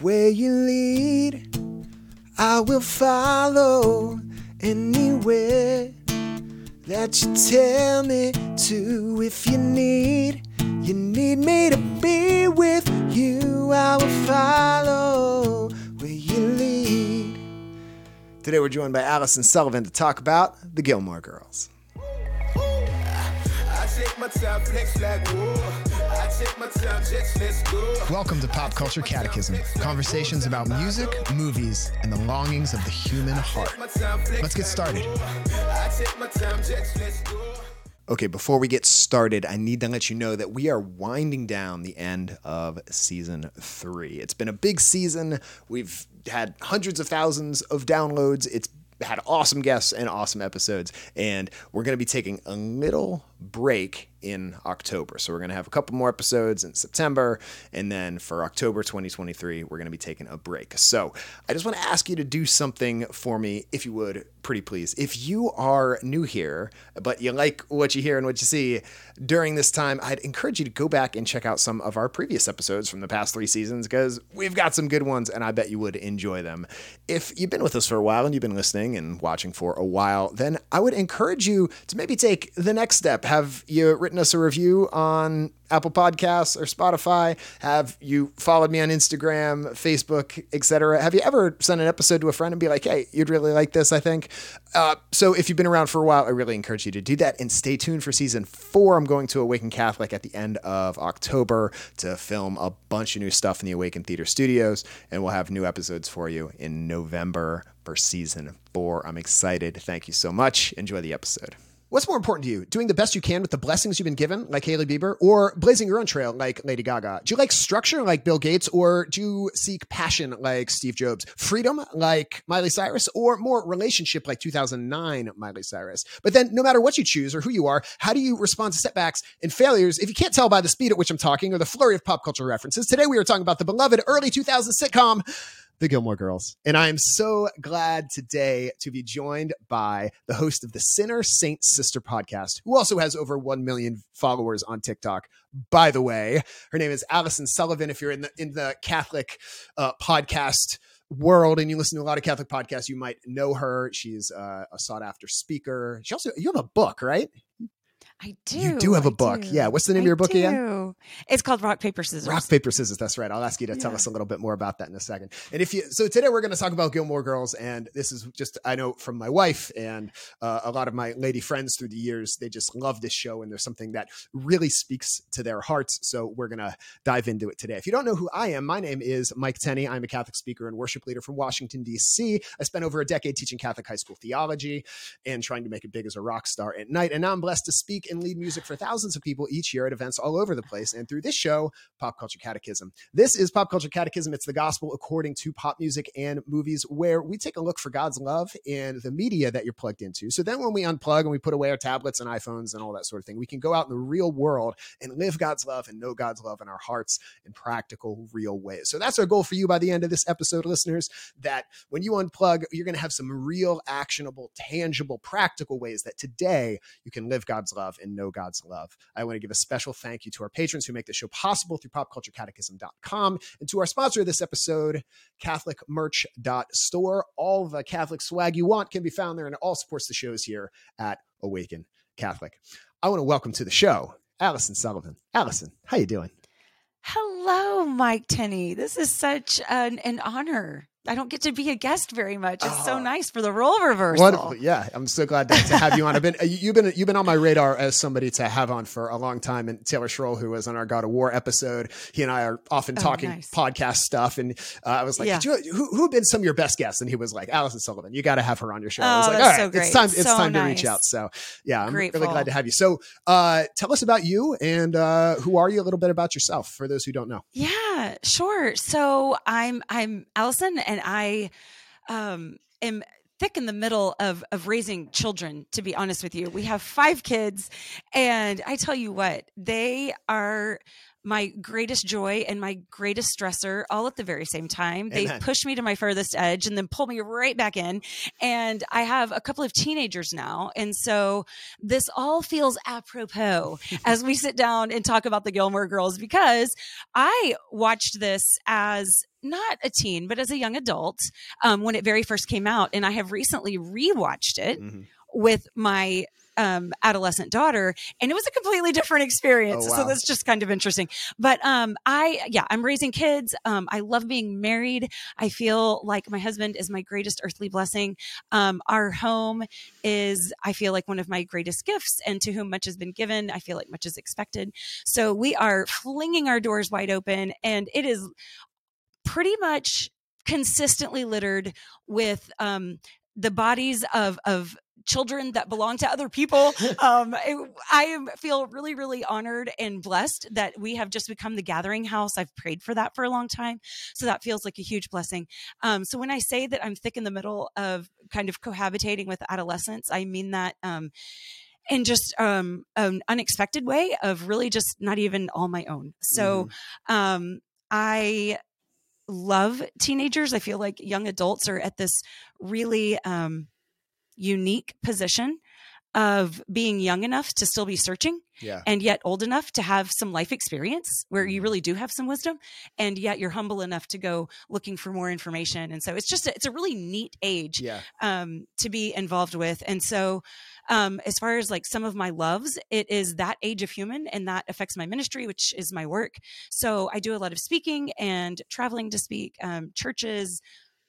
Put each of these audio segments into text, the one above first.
Where you lead, I will follow anywhere that you tell me to. If you need, you need me to be with you, I will follow where you lead. Today we're joined by Allison Sullivan to talk about the Gilmore Girls. Welcome to Pop Culture Catechism conversations about music, movies, and the longings of the human heart. Let's get started. Okay, before we get started, I need to let you know that we are winding down the end of season three. It's been a big season. We've had hundreds of thousands of downloads. It's had awesome guests and awesome episodes. And we're going to be taking a little break in October. So we're going to have a couple more episodes in September. And then for October 2023, we're going to be taking a break. So I just want to ask you to do something for me, if you would, pretty please. If you are new here, but you like what you hear and what you see during this time, I'd encourage you to go back and check out some of our previous episodes from the past three seasons because we've got some good ones and I bet you would enjoy them. If you've been with us for a while and you've been listening and watching for a while, then I would encourage you to maybe take the next step. Have you written us a review on Apple Podcasts or Spotify? Have you followed me on Instagram, Facebook, etc.? Have you ever sent an episode to a friend and be like, "Hey, you'd really like this"? I think. Uh, so if you've been around for a while, I really encourage you to do that and stay tuned for season four. I'm going to Awaken Catholic at the end of October to film a bunch of new stuff in the Awaken Theater Studios, and we'll have new episodes for you in November for season four. I'm excited. Thank you so much. Enjoy the episode. What's more important to you? Doing the best you can with the blessings you've been given, like Hailey Bieber, or blazing your own trail, like Lady Gaga? Do you like structure, like Bill Gates, or do you seek passion, like Steve Jobs? Freedom, like Miley Cyrus, or more relationship, like 2009 Miley Cyrus? But then, no matter what you choose or who you are, how do you respond to setbacks and failures? If you can't tell by the speed at which I'm talking or the flurry of pop culture references, today we are talking about the beloved early 2000s sitcom. The Gilmore Girls. And I am so glad today to be joined by the host of the Sinner Saint Sister podcast, who also has over 1 million followers on TikTok. By the way, her name is Allison Sullivan. If you're in the in the Catholic uh, podcast world and you listen to a lot of Catholic podcasts, you might know her. She's uh, a sought after speaker. She also you have a book, right? I do. You do have a I book. do. Yeah. What's the name of your book again? It's called Rock Paper Scissors. Rock, paper, scissors. That's right. I'll ask you to tell Yeah. us a little bit more about that in a second. And if you, so today we're going to talk about Gilmore Girls, and this is just I know from my wife and uh, a lot of my lady friends through the years, they just love this show, and there's something that really speaks to their hearts. So we're going to dive into it today. If you don't know who I am, my name is Mike Tenney. I'm a Catholic speaker and worship leader from Washington D.C. I spent over a decade teaching Catholic high school theology and trying to make it big as a rock star at night. And now I'm blessed to speak and lead music for thousands of people each year at events all over the place. And through this show, Pop Culture Catechism. This is Pop Culture Catechism. It's the gospel according to pop music and movies, where we take a look for God's love in the media that you're plugged into. So then when we unplug and we put away our tablets and iPhones and all that sort of thing, we can go out in the real world and live God's love and know God's love in our hearts in practical, real ways. So that's our goal for you by the end of this episode, listeners, that when you unplug, you're going to have some real, actionable, tangible, practical ways that today you can live God's love and know God's love. I want to give a special thank you to our patrons who make the show possible through popculturecatechism.com and to our sponsor of this episode, CatholicMerch.store. All the Catholic swag you want can be found there and it all supports the shows here at Awaken Catholic. I want to welcome to the show Allison Sullivan. Allison, how you doing? Hello, Mike Tenney. This is such an, an honor. I don't get to be a guest very much. It's Oh. so nice for the role reversal. Wonderful. Yeah, I'm so glad to, to have you on. I've been you've been you've been on my radar as somebody to have on for a long time. And Taylor Schroll, who was on our God of War episode, he and I are often Oh, talking nice. podcast stuff. And uh, I was like, Yeah. You, who who have been some of your best guests? And he was like, Allison Sullivan. You got to have her on your show. I was Oh, like, all so great. it's time. It's So time to reach out. So yeah, I'm really glad to have you. So uh, tell us about you and uh, who are you? A little bit about yourself for those who don't know. Yeah, sure. So I'm I'm Allison, and I um, am thick in the middle of of raising children. To be honest with you, we have five kids, and I tell you what, they are my greatest joy and my greatest stressor all at the very same time. They Amen. push me to my furthest edge and then pull me right back in. And I have a couple of teenagers now. And so this all feels apropos as we sit down and talk about the Gilmore girls because I watched this as not a teen, but as a young adult um, when it very first came out. And I have recently rewatched it Mhm. with my um, adolescent daughter, and it was a completely different experience. Oh, So that's just kind of interesting. But um, I, yeah, I'm raising kids. Um, I love being married. I feel like my husband is my greatest earthly blessing. Um, our home is, I feel like, one of my greatest gifts, and to whom much has been given, I feel like much is expected. So we are flinging our doors wide open, and it is pretty much consistently littered with um, the bodies of of children that belong to other people. Um, I, I feel really, really honored and blessed that we have just become the gathering house. I've prayed for that for a long time, so that feels like a huge blessing. Um, so when I say that I'm thick in the middle of kind of cohabitating with adolescents, I mean that. Um, in just um, an unexpected way of really just not even all my own. So um, I love teenagers. I feel like young adults are at this really um, unique position of being young enough to still be searching Yeah. and yet old enough to have some life experience where you really do have some wisdom and yet you're humble enough to go looking for more information and so it's just a, it's a really neat age Yeah. um, to be involved with. And so, um, as far as like some of my loves, it is that age of human, and that affects my ministry, which is my work. So I do a lot of speaking and traveling to speak, um, churches.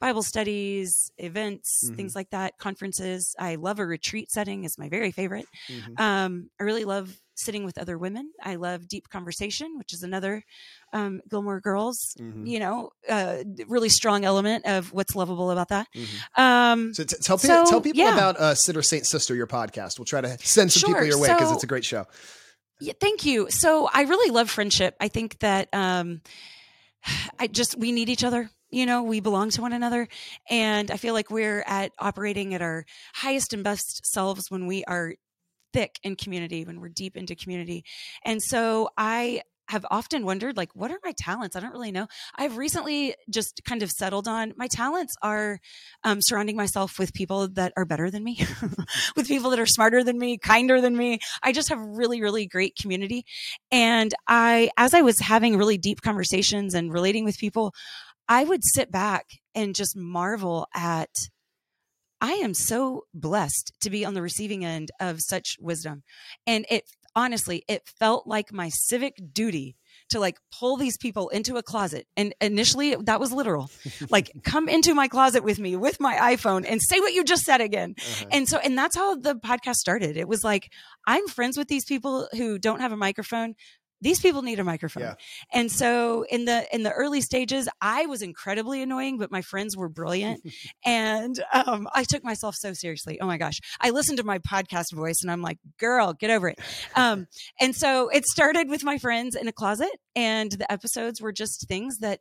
Bible studies, events, Mhm. things like that, conferences. I love a retreat setting is my very favorite. Mhm. Um, I really love sitting with other women. I love deep conversation, which is another um, Gilmore Girls, Mhm. you know, uh, really strong element of what's lovable about that. Mhm. Um, So t- tell, So, tell people yeah. about uh, Sinner Saint Sister, your podcast. We'll try to send some people your way because So- it's a great show. Yeah, thank you. So I really love friendship. I think that um I just we need each other. You know, we belong to one another. And I feel like we're at operating at our highest and best selves when we are thick in community, when we're deep into community. And so I have often wondered like what are my talents i don't really know i've recently just kind of settled on my talents are um, surrounding myself with people that are better than me with people that are smarter than me kinder than me i just have really really great community and i as i was having really deep conversations and relating with people i would sit back and just marvel at i am so blessed to be on the receiving end of such wisdom. And it honestly it felt like my civic duty to like pull these people into a closet. And initially that was literal. Like come into my closet with me with my iphone and say what you just said again. Uh-huh. and so and that's how the podcast started. It was like i'm friends with these people who don't have a microphone these people need a microphone. Yeah. and so in the in the early stages i was incredibly annoying but my friends were brilliant. And um, i took myself so seriously. Oh my gosh. I listened to my podcast voice and i'm like girl get over it. Um, and so it started with my friends in a closet and the episodes were just things that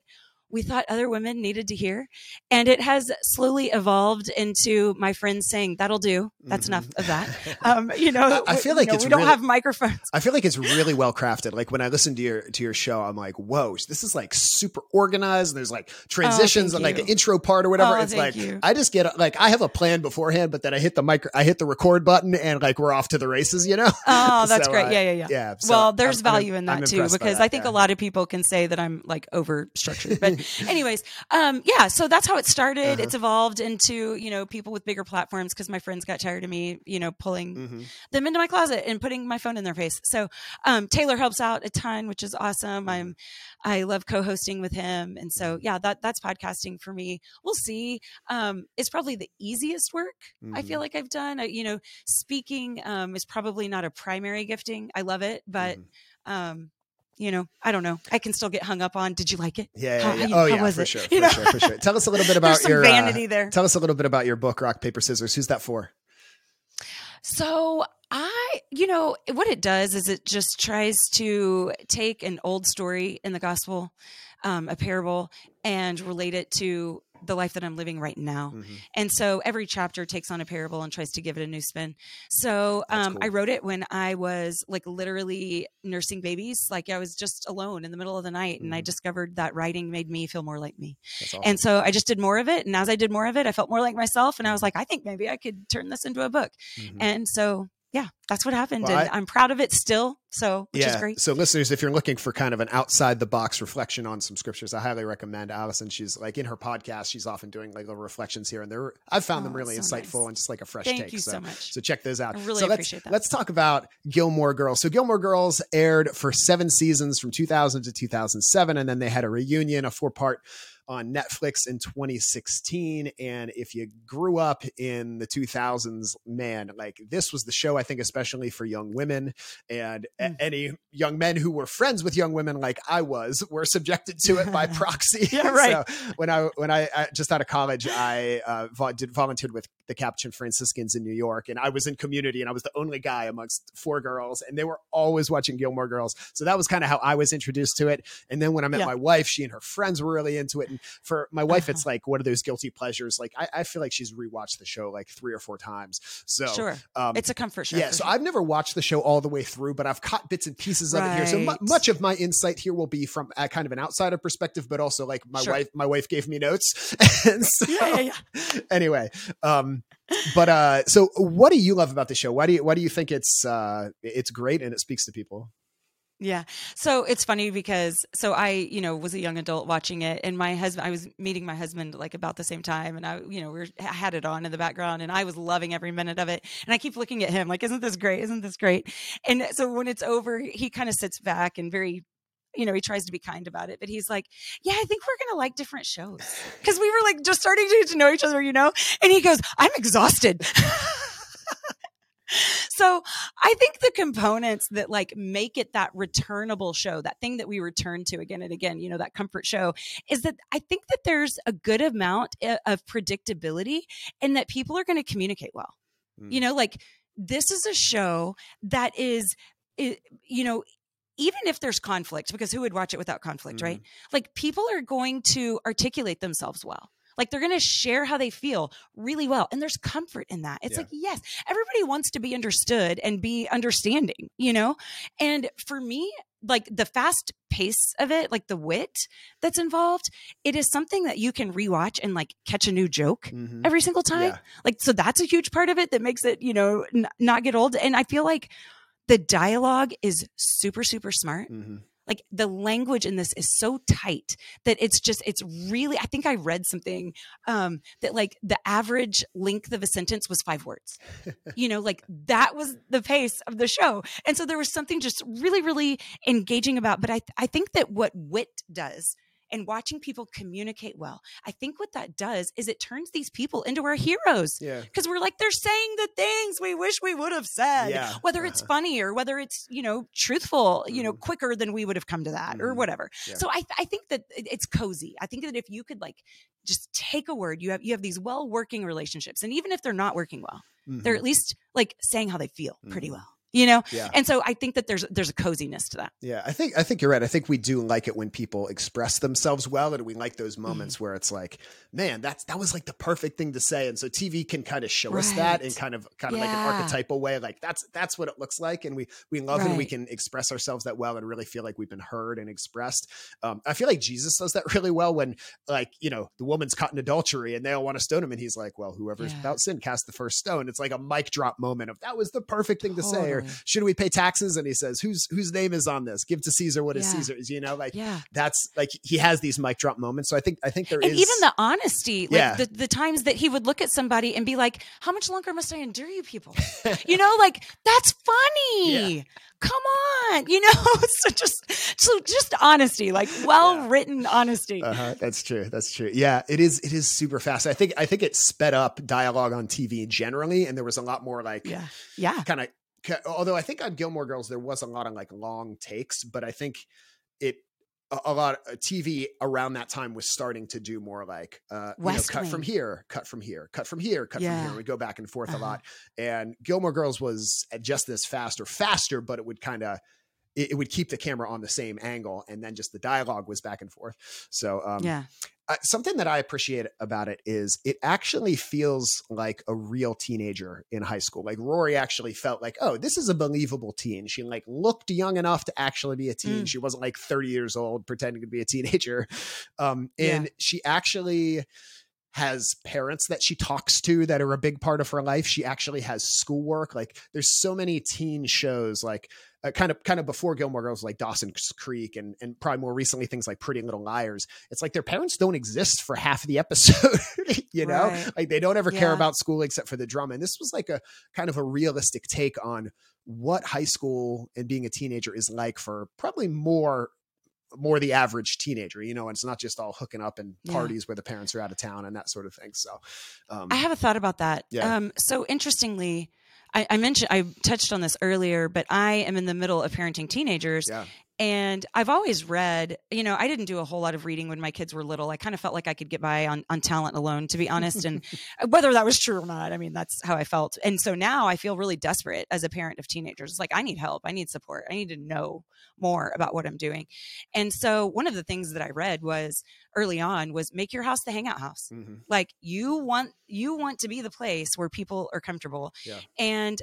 we thought other women needed to hear and it has slowly evolved into my friends saying that'll do that's enough of that um, you know Mm-hmm. I- I feel like you know, it's we don't really- have microphones I feel like it's really well crafted. Like when I listen to your to your show, I'm like, whoa, this is like super organized. And there's like transitions and like Oh, an intro part or whatever. Oh, it's like you. I just get like I have a plan beforehand, but then I hit the micro, I hit the record button, and like we're off to the races. You know? oh that's So, great uh, yeah yeah yeah Yeah. so well, there's I'm- I'm- value in I'm that too because that, I think yeah. a lot of people can say that I'm like over structured. But anyways, um, yeah. So that's how it started. Uh-huh. It's evolved into you know people with bigger platforms because my friends got tired of me you know pulling Mhm. them into my closet and putting my phone in their face. So um, Taylor helps out a ton, which is awesome. I'm I love co-hosting with him, and so yeah, that that's podcasting for me. We'll see. Um, it's probably the easiest work I Mhm. feel like I've done. I, you know, speaking um, is probably not a primary gifting. I love it, but Mhm. um, you know, I don't know. I can still get hung up on. Did you like it? Yeah, yeah, How- yeah. how you- oh how yeah, was for it? sure, You for know? sure, for sure. Tell us a little bit about There's some your uh, vanity there. Tell us a little bit about your book, Rock Paper Scissors. Who's that for? So I, you know, what it does is it just tries to take an old story in the gospel um, a parable and relate it to the life that I'm living right now. Mhm. And so every chapter takes on a parable and tries to give it a new spin. So um, I wrote it when I was like literally nursing babies. Like I was just alone in the middle of the night, and I Mhm. discovered that writing made me feel more like me. Awesome. And so I just did more of it. And as I did more of it, I felt more like myself. And I was like, I think maybe I could turn this into a book. Mhm. And so, yeah, that's what happened. Well, and I- am proud of it still. So, which yeah. is great. So, listeners, if you're looking for kind of an outside the box reflection on some scriptures, I highly recommend Allison. She's like in her podcast, she's often doing like little reflections here, and they're I've found them Oh, really so insightful nice. and just like a fresh Thank take. you so, so much. so check those out. I really so let's, appreciate that. Let's talk about Gilmore Girls. So Gilmore Girls aired for seven seasons from 2000 to 2007, and then they had a reunion, a four part on Netflix in 2016. And if you grew up in the 2000s, man, like this was the show, I think, especially for young women and Mm. any young men who were friends with young women like I was were subjected to it by proxy. Yeah, right. So when I, when I, I just out of college, I uh, did volunteered with the Capuchin Franciscans in New York, and I was in community, and I was the only guy amongst four girls, and they were always watching Gilmore Girls. So that was kind of how I was introduced to it. And then when I met Yeah. my wife, she and her friends were really into it. And for my wife, Uh-huh. it's like one of those guilty pleasures. Like I, I feel like she's rewatched the show like three or four times. So sure. um, It's a comfort show. yeah, so sure. I've never watched the show all the way through, but I've caught bits and pieces of it here. So mu- much of my insight here will be from a kind of an outsider perspective, but also like my Sure. wife. My wife gave me notes, and so yeah, yeah, yeah. anyway, um, but uh, so what do you love about the show? Why do you why do you think it's uh, it's great and it speaks to people? Yeah. So it's funny because so I, you know, was a young adult watching it and my husband I was meeting my husband like about the same time and I, you know, we were, had it on in the background and I was loving every minute of it. And I keep looking at him like isn't this great? Isn't this great? And so when it's over, he kind of sits back and very you know, he tries to be kind about it, but he's like, "Yeah, I think we're gonna like different shows because we were like just starting to, get to know each other, you know." And he goes, "I'm exhausted." so I think the components that like make it that returnable show, that thing that we return to again and again, you know, that comfort show, is that I think that there's a good amount of predictability and that people are going to communicate well. Mm. You know, like this is a show that is, i- you know, even if there's conflict, because who would watch it without conflict, right? Mm-hmm. Like people are going to articulate themselves well. Like they're going to share how they feel really well. And there's comfort in that. It's Yeah. like, yes, everybody wants to be understood and be understanding, you know? And for me, like the fast pace of it, like the wit that's involved, it is something that you can rewatch and like catch a new joke Mhm. every single time. Yeah. Like, so that's a huge part of it that makes it, you know, n- not get old. And I feel like the dialogue is super, super smart. Mhm. Like the language in this is so tight that it's just, it's really, I think I read something um, that like the average length of a sentence was five words. you know, like that was the pace of the show. And so there was something just really, really engaging about, but I, I think that what wit does and watching people communicate well, I think what that does is it turns these people into our heroes Yeah. because we're like they're saying the things we wish we would have said Yeah. whether it's Uh-huh. funny or whether it's you know truthful you know Mhm. quicker than we would have come to that or Mhm. whatever Yeah. so I, I think that it's cozy i think that if you could like just take a word you have you have these well working relationships and even if they're not working well they're Mhm. at least like saying how they feel pretty Mhm. well you know Yeah. and so i think that there's there's a coziness to that Yeah, I think I think you're right. I think we do like it when people express themselves well, and we like those Mm-hmm. moments where it's like, man, that's that was like the perfect thing to say. And so TV can kind of show us that in kind of kind of like an archetypal way. Like that's that's what it looks like, and we we love when we can express ourselves that well and really feel like we've been heard and expressed. Um, I feel like Jesus does that really well when like you know the woman's caught in adultery and they all want to stone him, and he's like, well, whoever's Yeah. without sin cast the first stone. It's like a mic drop moment of that was the perfect thing to say, or Should we pay taxes? And he says, whose whose name is on this? Give to Caesar what is Yeah. Caesar's. You know, like yeah that's like he has these mic drop moments. So I think I think there is and even the honesty like Yeah. the, the times that he would look at somebody and be like how much longer must i endure you people you know like that's funny come on you know so just so just honesty like well written honesty Uh-huh, that's true. That's true. Yeah, it is. It is super fast. I think. I think it sped up dialogue on TV generally, and there was a lot more like yeah yeah kind of. Although I think on Gilmore Girls there was a lot of like long takes, but I think it a, a lot of TV around that time was starting to do more like uh, you know, cut from here, cut from here, cut from here, cut from here. We go back and forth a Uh-huh. lot. And Gilmore Girls was just this fast or faster, but it would kind of it, it would keep the camera on the same angle, and then just the dialogue was back and forth. So um, yeah. Uh, something that I appreciate about it is it actually feels like a real teenager in high school. Like Rory actually felt like, oh, this is a believable teen. She like looked young enough to actually be a teen. Mm. She wasn't like 30 years old pretending to be a teenager. Um, Yeah. and she actually has parents that she talks to that are a big part of her life. She actually has schoolwork. Like there's so many teen shows like uh, kind of kind of before Gilmore Girls like Dawson's Creek and and probably more recently things like Pretty Little Liars. It's like their parents don't exist for half the episode, you know? Right. Like they don't ever care about school except for the drama. And this was like a kind of a realistic take on what high school and being a teenager is like for probably more more the average teenager, you know, and it's not just all hooking up and Yeah. parties where the parents are out of town and that sort of thing. So, um, I have a thought about that. Yeah. Um, so interestingly, I, I mentioned I touched on this earlier, but I am in the middle of parenting teenagers, yeah, and I've always read. You know, I didn't do a whole lot of reading when my kids were little. I kind of felt like I could get by on on talent alone, to be honest. And whether that was true or not, I mean, that's how I felt. And so now I feel really desperate as a parent of teenagers. It's like I need help. I need support. I need to know more about what I'm doing. And so one of the things that I read was early on was make your house the hangout house Mhm. like you want you want to be the place where people are comfortable Yeah. and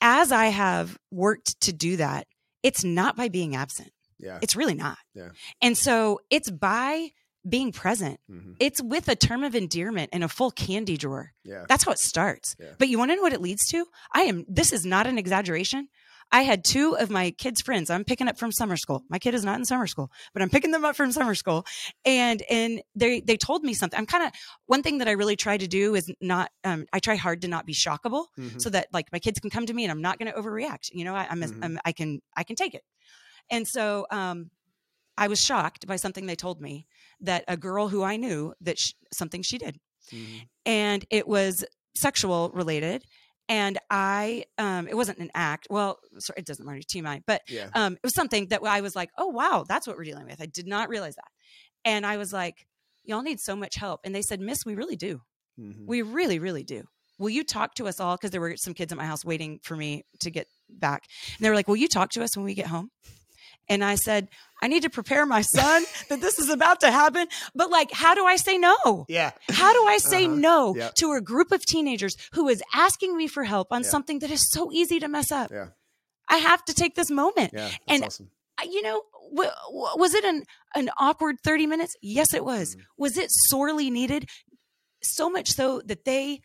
as i have worked to do that it's not by being absent. Yeah, it's really not. Yeah. and so it's by being present. Mhm, it's with a term of endearment and a full candy drawer. Yeah, that's how it starts. Yeah. but you want to know what it leads to? I am this is not an exaggeration I had two of my kids' friends. I'm picking up from summer school. My kid is not in summer school, but I'm picking them up from summer school, and and they they told me something. I'm kind of one thing that I really try to do is not. Um, I try hard to not be shockable, mhm, so that like my kids can come to me and I'm not going to overreact. You know, I, I'm, Mhm. I'm I can I can take it. And so um, I was shocked by something they told me that a girl who I knew that sh- something she did, mhm, and it was sexual related. And I, um, it wasn't an act. Well, sorry, it doesn't matter to TMI, but yeah, um, it was something that I was like, oh wow, that's what we're dealing with. I did not realize that, and I was like, y'all need so much help. And they said, Miss, we really do. mhm, We really, really do. Will you talk to us all? Because there were some kids at my house waiting for me to get back. And they were like, Will you talk to us when we get home? And I said, I need to prepare my son that this is about to happen. But like, how do I say no? yeah, How do I say Uh-huh. no Yeah. to a group of teenagers who is asking me for help on Yeah. something that is so easy to mess up? Yeah. I have to take this moment. yeah. That's And awesome. I- you know, w- w- was it an an awkward 30 minutes? Yes, it was. Mhm. Was it sorely needed? So much so that they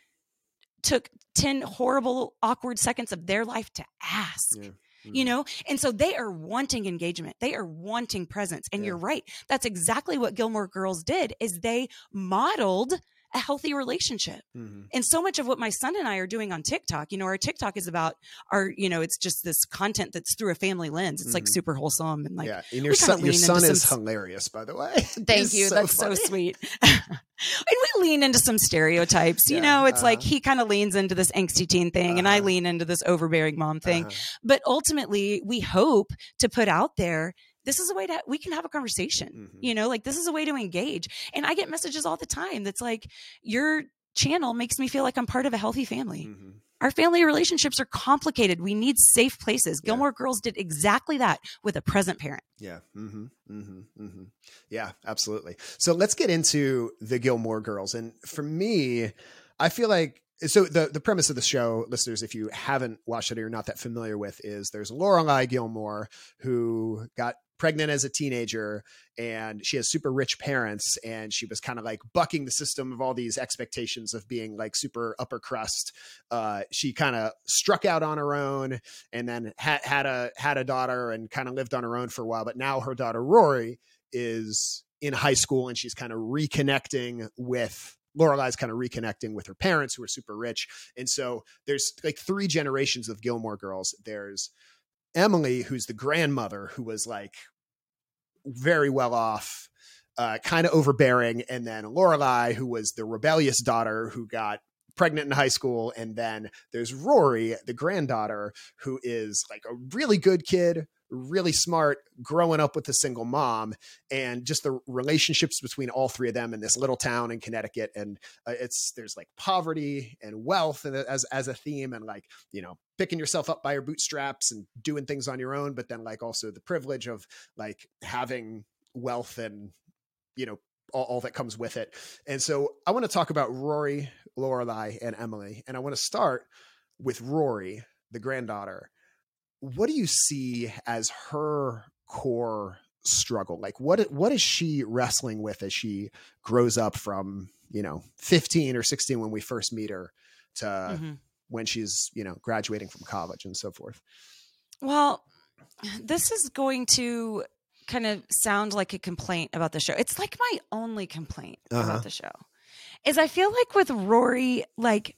took 10 horrible, awkward seconds of their life to ask. Yeah. You Mhm. know, and so they are wanting engagement. They are wanting presence. And Yeah. you're right. That's exactly what Gilmore Girls did is they modeled a healthy relationship. Mhm. And so much of what my son and I are doing on TikTok, you know, our TikTok is about our, you know, it's just this content that's through a family lens. It's like Mhm. super wholesome and like yeah, and your son, your son is some- hilarious, by the way. Thank you. That's funny. so sweet. and we lean into some stereotypes. You know, it's like uh-huh. he kind of leans into this angsty teen thing, and I Uh-huh. lean into this overbearing mom thing. Uh-huh. But ultimately, we hope to put out there this is a way to we can have a conversation. Mhm. You know, like this is a way to engage. And I get messages all the time that's like, your channel makes me feel like I'm part of a healthy family. Mhm. Our family relationships are complicated. We need safe places. Yeah. Gilmore Girls did exactly that with a present parent. Yeah. hmm hmm hmm Yeah, absolutely. So let's get into the Gilmore Girls. And for me, I feel like so the the premise of the show, listeners, if you haven't watched it or you're not that familiar with, is there's Lorelai Gilmore who got pregnant as a teenager and she has super rich parents and she was kind of like bucking the system of all these expectations of being like super upper crust uh she kind of struck out on her own and then had had a had a daughter and kind of lived on her own for a while but now her daughter Rory is in high school and she's kind of reconnecting with Lorelai's kind of reconnecting with her parents who are super rich. And so there's like three generations of Gilmore girls. There's Emily, who's the grandmother, who was like very well off, uh, kind of overbearing, and then Lorelai, who was the rebellious daughter who got pregnant in high school, and then there's Rory, the granddaughter, who is like a really good kid, really smart, growing up with a single mom, and just the relationships between all three of them in this little town in Connecticut. And uh, it's there's like poverty and wealth and as as a theme, and like you know picking yourself up by your bootstraps and doing things on your own, but then like also the privilege of like having wealth and you know all, all, that comes with it. And so I want to talk about Rory, Lorelai, and Emily. And I want to start with Rory, the granddaughter. What do you see as her core struggle? Like what what is she wrestling with as she grows up from, you know, 15 or 16 when we first meet her to mm-hmm. when she's, you know, graduating from college and so forth? Well, this is going to kind of sound like a complaint about the show. It's like my only complaint uh-huh. about the show. Is I feel like with Rory, like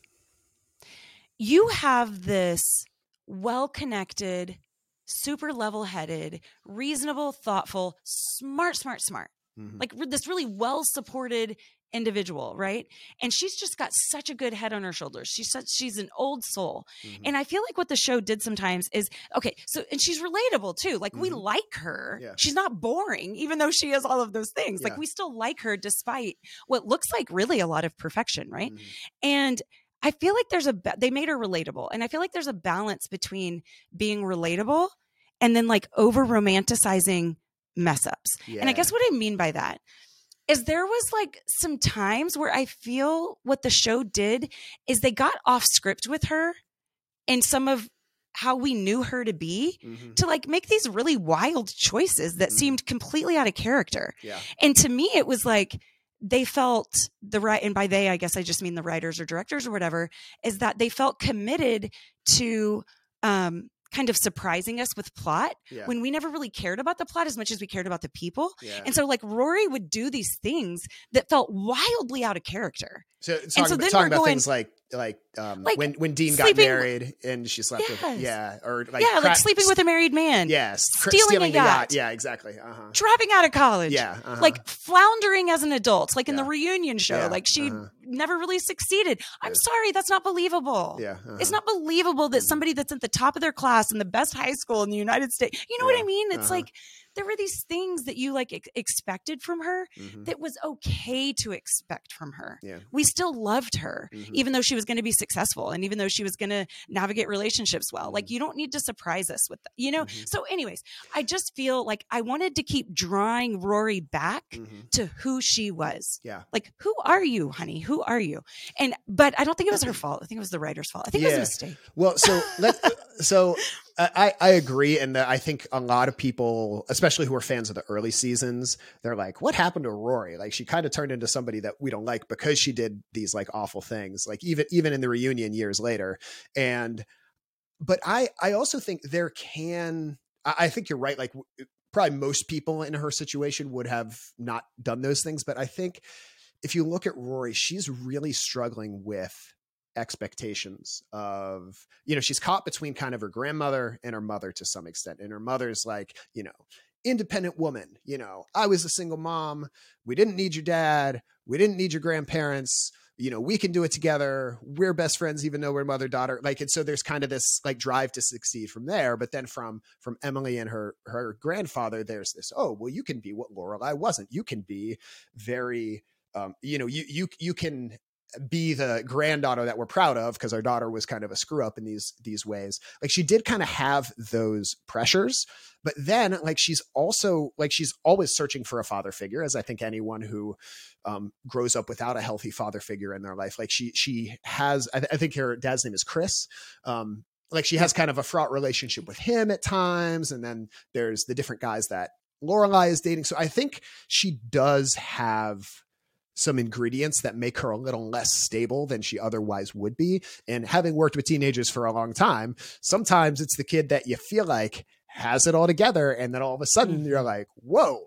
you have this well connected, super level headed, reasonable, thoughtful, smart, smart, smart. Mm-hmm. Like this really well supported individual, right? And she's just got such a good head on her shoulders. She's such she's an old soul. Mm-hmm. And I feel like what the show did sometimes is okay, so and she's relatable too. Like mm-hmm. we like her. Yeah. She's not boring even though she has all of those things. Yeah. Like we still like her despite what looks like really a lot of perfection, right? Mm-hmm. And I feel like there's a they made her relatable. And I feel like there's a balance between being relatable and then like over romanticizing mess ups. Yeah. And I guess what I mean by that is there was like some times where I feel what the show did is they got off script with her and some of how we knew her to be mm-hmm. to like make these really wild choices that mm-hmm. seemed completely out of character. Yeah. And to me it was like they felt the right and by they I guess I just mean the writers or directors or whatever is that they felt committed to um kind of surprising us with plot yeah. when we never really cared about the plot as much as we cared about the people. Yeah. And so like Rory would do these things that felt wildly out of character. So, and so then talking about going, things like like um like when when Dean got married and she slept yes. with yeah or like yeah like sleeping with a married man yes stealing, stealing a yacht. yacht. yeah exactly uh-huh. dropping out of college yeah uh-huh. like floundering as an adult like in the reunion show yeah. like she uh-huh. never really succeeded I'm sorry that's not believable yeah it's uh-huh. not believable that mm-hmm. somebody that's at the top of their class in the best high school in the United States you know what I mean it's uh-huh. like there were these things that you like ex- expected from her mm-hmm. that was okay to expect from her. Yeah. We still loved her, mm-hmm. even though she was going to be successful and even though she was going to navigate relationships well. Mm-hmm. Like, you don't need to surprise us with that, you know? Mm-hmm. So, anyways, I just feel like I wanted to keep drawing Rory back mm-hmm. to who she was. Yeah. Like, who are you, honey? Who are you? And, but I don't think it was her fault. I think it was the writer's fault. I think yeah. it was a mistake. Well, so let's, so I, I agree, and I think a lot of people, especially who are fans of the early seasons, they're like, "What happened to Rory? Like, she kind of turned into somebody that we don't like because she did these like awful things. Like, even even in the reunion years later." And, but I I also think there can I think you're right. Like, probably most people in her situation would have not done those things, but I think if you look at Rory, she's really struggling with expectations of you know she's caught between kind of her grandmother and her mother to some extent and her mother's like you know independent woman you know i was a single mom we didn't need your dad we didn't need your grandparents you know we can do it together we're best friends even though we're mother daughter like and so there's kind of this like drive to succeed from there but then from from emily and her her grandfather there's this oh well you can be what lorelai wasn't you can be very um, you know you you you can be the granddaughter that we're proud of because our daughter was kind of a screw up in these these ways. Like she did kind of have those pressures but then like she's also like she's always searching for a father figure as i think anyone who um, grows up without a healthy father figure in their life. Like she she has i, th- I think her dad's name is chris um, like she has kind of a fraught relationship with him at times and then there's the different guys that lorelai is dating. So i think she does have some ingredients that make her a little less stable than she otherwise would be. And having worked with teenagers for a long time, sometimes it's the kid that you feel like has it all together. And then all of a sudden mm-hmm. you're like, whoa,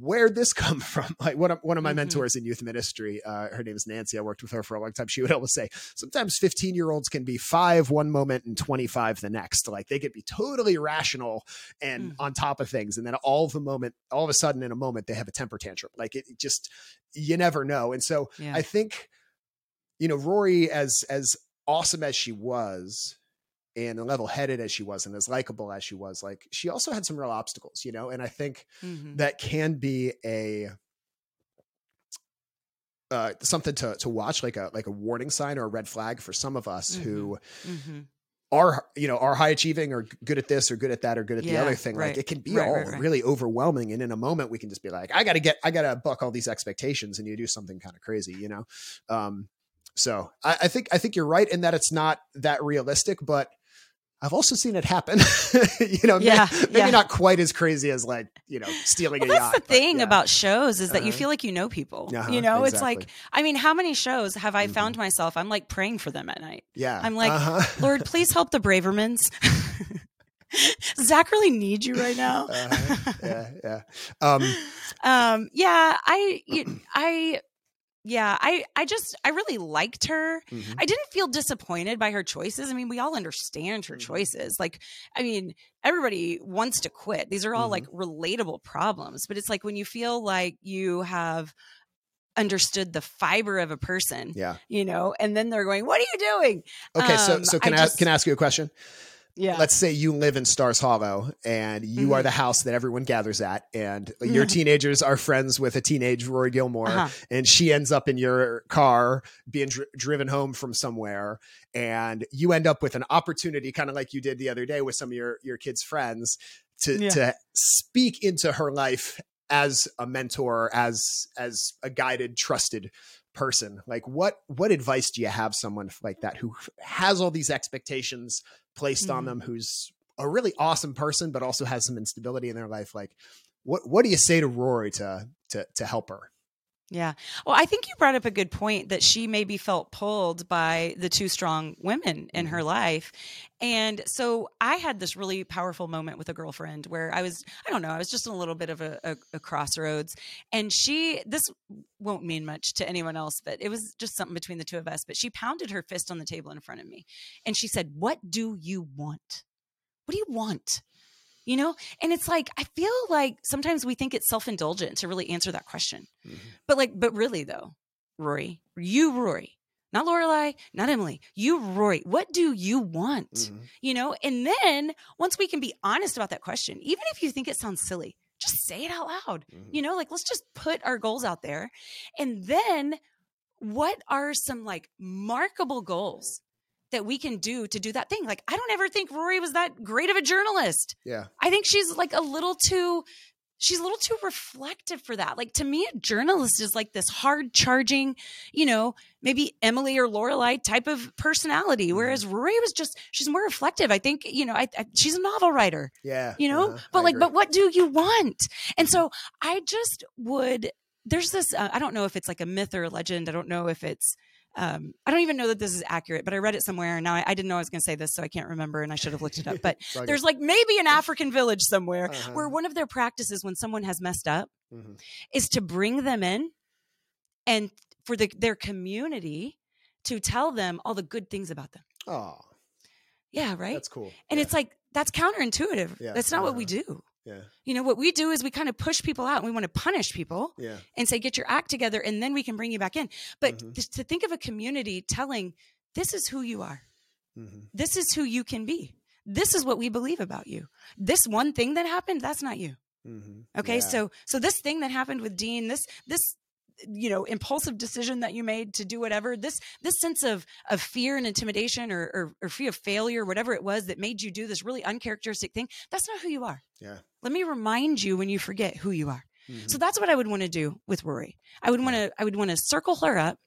where'd this come from? Like one of, one of my mm-hmm. mentors in youth ministry, uh, her name is Nancy. I worked with her for a long time. She would always say, sometimes 15 year olds can be five one moment and 25 the next. Like they could be totally rational and mm. on top of things. And then all of a moment, all of a sudden in a moment, they have a temper tantrum. Like it, it just, you never know. And so yeah. I think, you know, Rory, as, as awesome as she was, and level-headed as she was and as likable as she was like she also had some real obstacles you know and i think Mhm. that can be a uh, something to to watch like a like a warning sign or a red flag for some of us who Mhm. are you know are high achieving or good at this or good at that or good at the other thing like it can be Right, all right, right. really overwhelming and in a moment we can just be like i gotta get i gotta buck all these expectations and you do something kind of crazy you know um so I, I think i think you're right in that it's not that realistic but i've also seen it happen you know Yeah, maybe yeah. not quite as crazy as like you know stealing Well, a that's yacht the thing yeah. about shows is that you Uh-huh. feel like you know people. Uh-huh, You know, it's like. I mean, how many shows have I Mhm. found myself? I'm like praying for them at night. yeah I'm like, uh-huh. Lord, please help the Bravermans. Zach really needs you right now. Uh-huh. yeah yeah um um, yeah, I, you, I, yeah, I, I just, I really liked her. mhm. I didn't feel disappointed by her choices. I mean, we all understand her Mhm. choices. Like, I mean, everybody wants to quit. These are all Mhm. like relatable problems, but it's like when you feel like you have understood the fiber of a person, yeah you know, and then they're going, "What are you doing?" okay so Um, so can I I, just- can I ask you a question Yeah. let's say you live in Stars Hollow and you are Mhm. the house that everyone gathers at, and your teenagers are friends with a teenage Rory Gilmore, Uh-huh. and she ends up in your car being dri- driven home from somewhere, and you end up with an opportunity, kind of like you did the other day with some of your your kids' friends, to Yeah. to speak into her life as a mentor, as as a guided, trusted person like what what advice do you have someone like that who has all these expectations placed on Mhm. them who's a really awesome person but also has some instability in their life like what what do you say to rory to to to help her Yeah. Well, I think you brought up a good point that she maybe felt pulled by the two strong women in her mm-hmm. life. And so I had this really powerful moment with a girlfriend where I was, I don't know, I was just in a little bit of a, a, a crossroads. And she, this won't mean much to anyone else, but it was just something between the two of us. But she pounded her fist on the table in front of me and she said, What do you want? What do you want? You know, and it's like I feel like sometimes we think it's self-indulgent to really answer that question. But like, but really though, Rory, you Rory, not Lorelai, not Emily, you Rory, what do you want? Mhm. You know, and then once we can be honest about that question, even if you think it sounds silly, just say it out loud. Mhm. You know, like let's just put our goals out there. And then what are some like markable goals that we can do to do that thing? Like, I don't ever think Rory was that great of a journalist. yeah I think she's like a little too she's a little too reflective for that. Like to me, a journalist is like this hard charging, you know, maybe Emily or Lorelai type of personality. Whereas Rory was just she's more reflective. I think, you know, I, I she's a novel writer yeah you know uh-huh, but I like agree. but what do you want and so i just would there's this uh, i don't know if it's like a myth or a legend i don't know if it's um, I don't even know that this is accurate, but I read it somewhere, and now I, I didn't know I was going to say this, so I can't remember, and I should have looked it up. But there's like maybe an African village somewhere Uh-huh. where one of their practices when someone has messed up Mhm. is to bring them in and for the, their community to tell them all the good things about them. oh Yeah, right. that's cool and yeah. it's like that's counterintuitive. Yeah, That's not what we uh-huh. do. Yeah You know, what we do is we kind of push people out and we want to punish people yeah and say, get your act together and then we can bring you back in. But Mhm. th- to think of a community telling, this is who you are, Mhm. this is who you can be, this is what we believe about you. This one thing that happened, that's not you. Mhm. Okay. Yeah. So, so this thing that happened with Dean, this, this, you know impulsive decision that you made to do whatever this this sense of of fear and intimidation or, or or fear of failure whatever it was that made you do this really uncharacteristic thing that's not who you are. Yeah. Let me remind you when you forget who you are. Mhm. so that's what i would want to do with rory i would want to i would want to circle her up.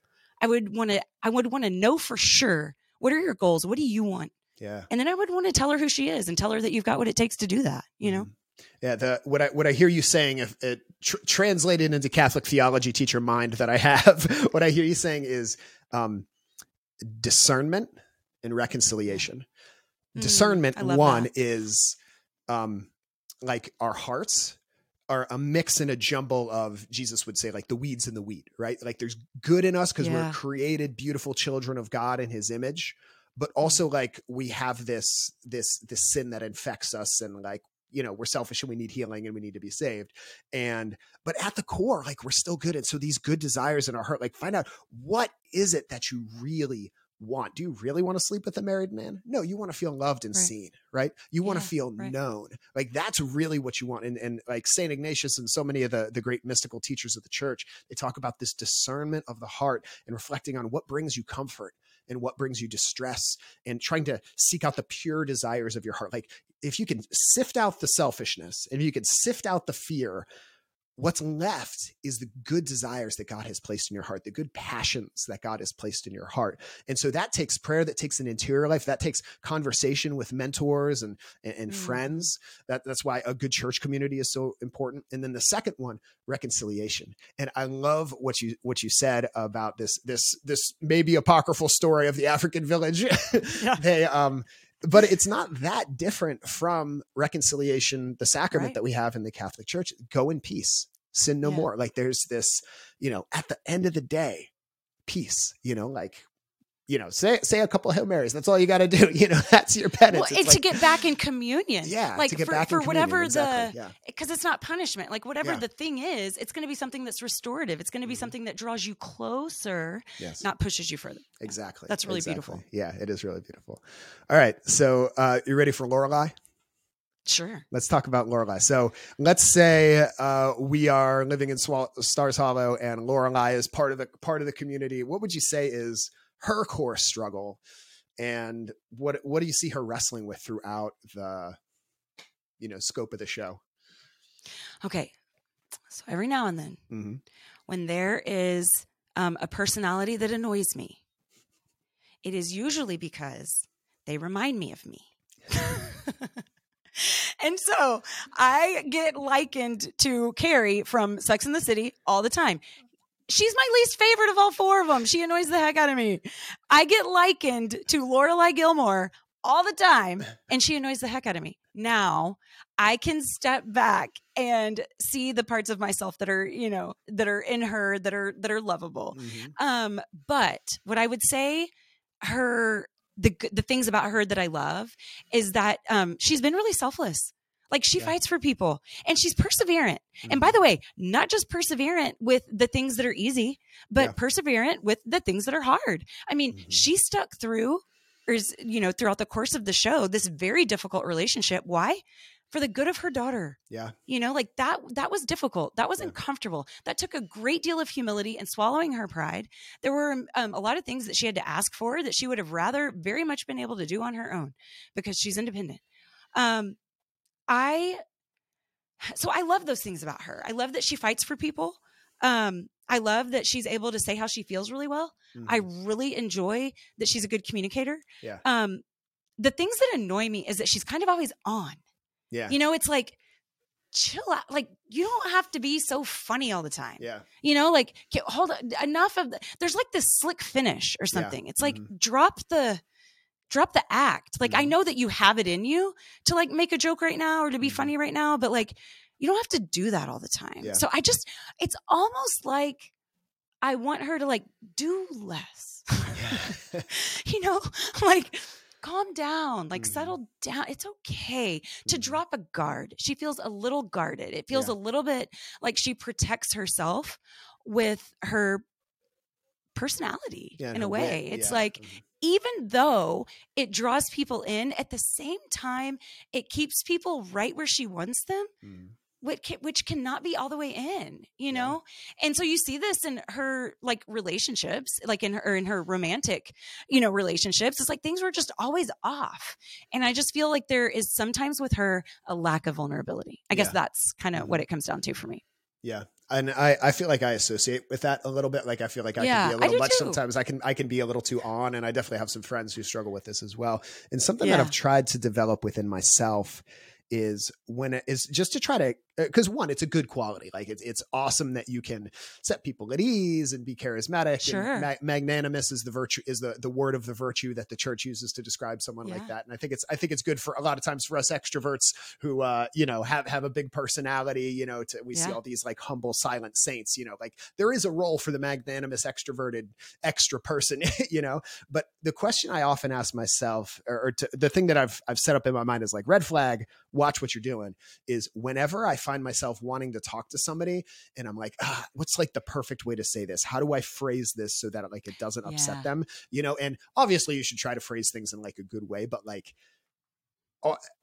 I would want to i would want to know for sure what are your goals? What do you want? Yeah. And then i would want to tell her who she is and tell her that you've got what it takes to do that you know? Mhm. Yeah, the what I what I hear you saying, if it tr- translated into Catholic theology teacher mind that I have, what I hear you saying is um, discernment and reconciliation. Mm, discernment one that. is um, like our hearts are a mix and a jumble of Jesus would say like the weeds and the wheat, right? Like there's good in us because we're created beautiful children of God in His image, but also like we have this this this sin that infects us and like you know we're selfish and we need healing and we need to be saved and but at the core like we're still good and so these good desires in our heart like find out what is it that you really want? Do you really want to sleep with a married man? No, you want to feel loved and Right. seen, right? You want to feel right. known. Like that's really what you want. And, and like St. Ignatius and so many of the, the great mystical teachers of the church, they talk about this discernment of the heart and reflecting on what brings you comfort and what brings you distress and trying to seek out the pure desires of your heart. Like if you can sift out the selfishness and you can sift out the fear, what's left is the good desires that God has placed in your heart, the good passions that God has placed in your heart. And so that takes prayer, that takes an interior life, that takes conversation with mentors and, and, and Mm. friends. That, that's why a good church community is so important. And then the second one, reconciliation. And I love what you what you said about this this this maybe apocryphal story of the African village. Yeah. they um but it's not that different from reconciliation, the sacrament Right. that we have in the Catholic Church. Go in peace, sin no Yeah. more. Like there's this, you know, at the end of the day, peace, you know, like, you know, say say a couple of Hail Marys. That's all you got to do. You know, that's your penance. Well, It's and to get back in communion. yeah, like to get for, back for whatever. Exactly. the yeah. because it's not punishment. Like whatever Yeah. the thing is, it's going to be something that's restorative. It's going to be Mhm. something that draws you closer, Yes. not pushes you further. exactly. That's really exactly. beautiful. Yeah, it is really beautiful. All right. So uh you ready for Lorelai? Sure. Let's talk about Lorelai. So let's say uh, we are living in Swall- Stars Hollow, and Lorelai is part of the part of the community. What would you say is her core struggle, and what what do you see her wrestling with throughout the, you know, scope of the show? Okay. So every now and then, hmm when there is um, a personality that annoys me, it is usually because they remind me of me. and so I get likened to Carrie from Sex in the City all the time. She's my least favorite of all four of them. She annoys the heck out of me. I get likened to Lorelai Gilmore all the time, and she annoys the heck out of me. Now I can step back and see the parts of myself that are, you know, that are in her that are that are lovable. Um, but what I would say, her the the things about her that I love is that um, she's been really selfless. Like she Yeah. fights for people and she's perseverant. And by the way, not just perseverant with the things that are easy, but Yeah. perseverant with the things that are hard. I mean, Mhm. she stuck through, or is you know, throughout the course of the show, this very difficult relationship. Why? For the good of her daughter yeah, you know like that that was difficult that was Yeah. uncomfortable that took a great deal of humility and swallowing her pride there were um, a lot of things that she had to ask for that she would have rather very much been able to do on her own because she's independent um i so i love those things about her i love that she fights for people um i love that she's able to say how she feels really well I Mhm. really enjoy that she's a good communicator. Yeah. Um, the things that annoy me is that she's kind of always on. yeah, You know, it's like chill out. Like you don't have to be so funny all the time. yeah, You know, like hold on, enough of the, there's like this slick finish or Yeah. something. It's like Mhm. drop the drop the act. Like I Mhm. know that you have it in you to like make a joke right now or to be Mhm. funny right now, but like you don't have to do that all the time. Yeah. So I just it's almost like I want her to like do less. you know, like calm down, like Mhm. settle down. It's okay to Mhm. drop a guard. She feels a little guarded. It feels Yeah. a little bit like she protects herself with her personality yeah, in a wit, way. It's yeah. like Mhm. Even though it draws people in, at the same time, it keeps people right where she wants them Mhm. which can, which cannot be all the way in, you Yeah. know. And so you see this in her like relationships, like in her in her romantic, you know, relationships. It's like things were just always off, and I just feel like there is sometimes with her a lack of vulnerability. I guess Yeah. that's kind of Mhm. what it comes down to for me. Yeah. And I, I feel like I associate with that a little bit. Like I feel like I Yeah, can be a little much too. sometimes. I can I can be a little too on, and I definitely have some friends who struggle with this as well. And something that I've tried to develop within myself is when it is just to try to because one, it's a good quality. Like it's it's awesome that you can set people at ease and be charismatic. Sure. And ma- magnanimous is the virtue is the the word of the virtue that the church uses to describe someone like that. And I think it's I think it's good for a lot of times for us extroverts who uh you know have have a big personality. You know, to, we see all these like humble silent saints. You know, like there is a role for the magnanimous extroverted extra person. you know, but the question I often ask myself, or, or to, the thing that I've I've set up in my mind is like red flag. Watch what you're doing. Is whenever I find myself wanting to talk to somebody and I'm like, ah, what's like the perfect way to say this? How do I phrase this so that like it doesn't upset Yeah. them? You know, and obviously you should try to phrase things in like a good way, but like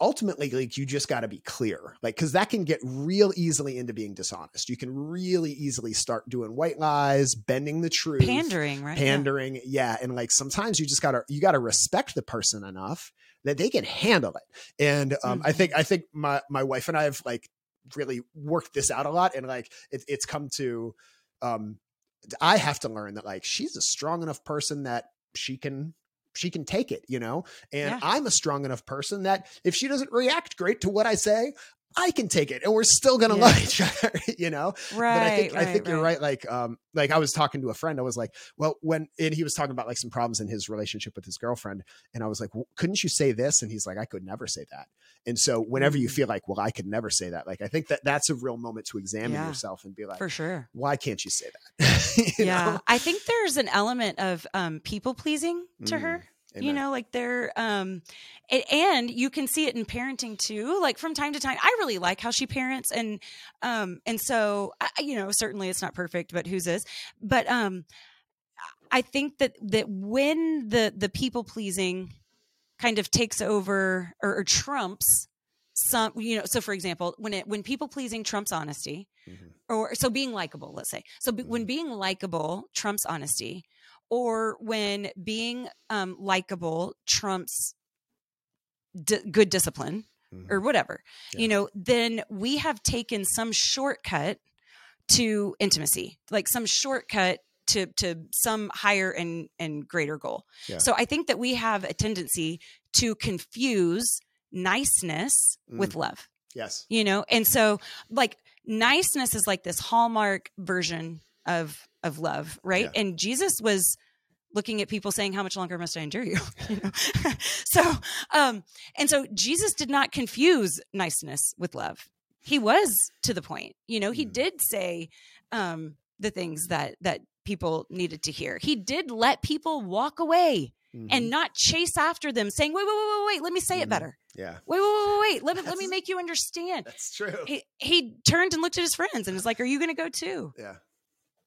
ultimately like you just got to be clear like because that can get real easily into being dishonest you can really easily start doing white lies bending the truth Pandering, right? Yeah. pandering yeah. and like sometimes you just gotta you gotta respect the person enough that they can handle it and um, i Mhm. think i think my my wife and i have like really worked this out a lot and like it, it's come to um i have to learn that like she's a strong enough person that she can she can take it you know and Yeah. i'm a strong enough person that if she doesn't react great to what i say i can take it and we're still gonna Yeah. love each other you know Right. but I think right, I think you're right. Like um like I was talking to a friend. I was like, well, when and he was talking about like some problems in his relationship with his girlfriend, and I was like, well, couldn't you say this? And he's like, I could never say that. And so whenever you Mm. feel like, well, I could never say that, like I think that that's a real moment to examine Yeah. yourself and be like, For sure. why can't you say that? You yeah. know? I think there's an element of um, people pleasing to Mm, her. You know like they're um it, and you can see it in parenting too like from time to time i really like how she parents and um and so I, you know certainly it's not perfect but whose is but um i think that that when the the people pleasing kind of takes over or, or trumps some you know so for example when it when people pleasing trumps honesty Mhm. or so being likable let's say so be, when Mhm. being likable trumps honesty or when being um, likable trumps d- good discipline or Mhm. whatever Yeah. you know then we have taken some shortcut to intimacy like some shortcut to to some higher and and greater goal Yeah. so i think that we have a tendency to confuse niceness with love Yes. you know and so like niceness is like this hallmark version of of love right Yeah. and jesus was looking at people saying how much longer must i endure you, you know? so um and so jesus did not confuse niceness with love he was to the point you know he Mhm. did say um the things that that people needed to hear he did let people walk away Mhm. and not chase after them saying wait wait wait wait wait let me say Mhm. it better yeah, wait wait wait wait, wait. let me let me make you understand that's true. he he turned and looked at his friends and was like, "Are you going to go too?" yeah.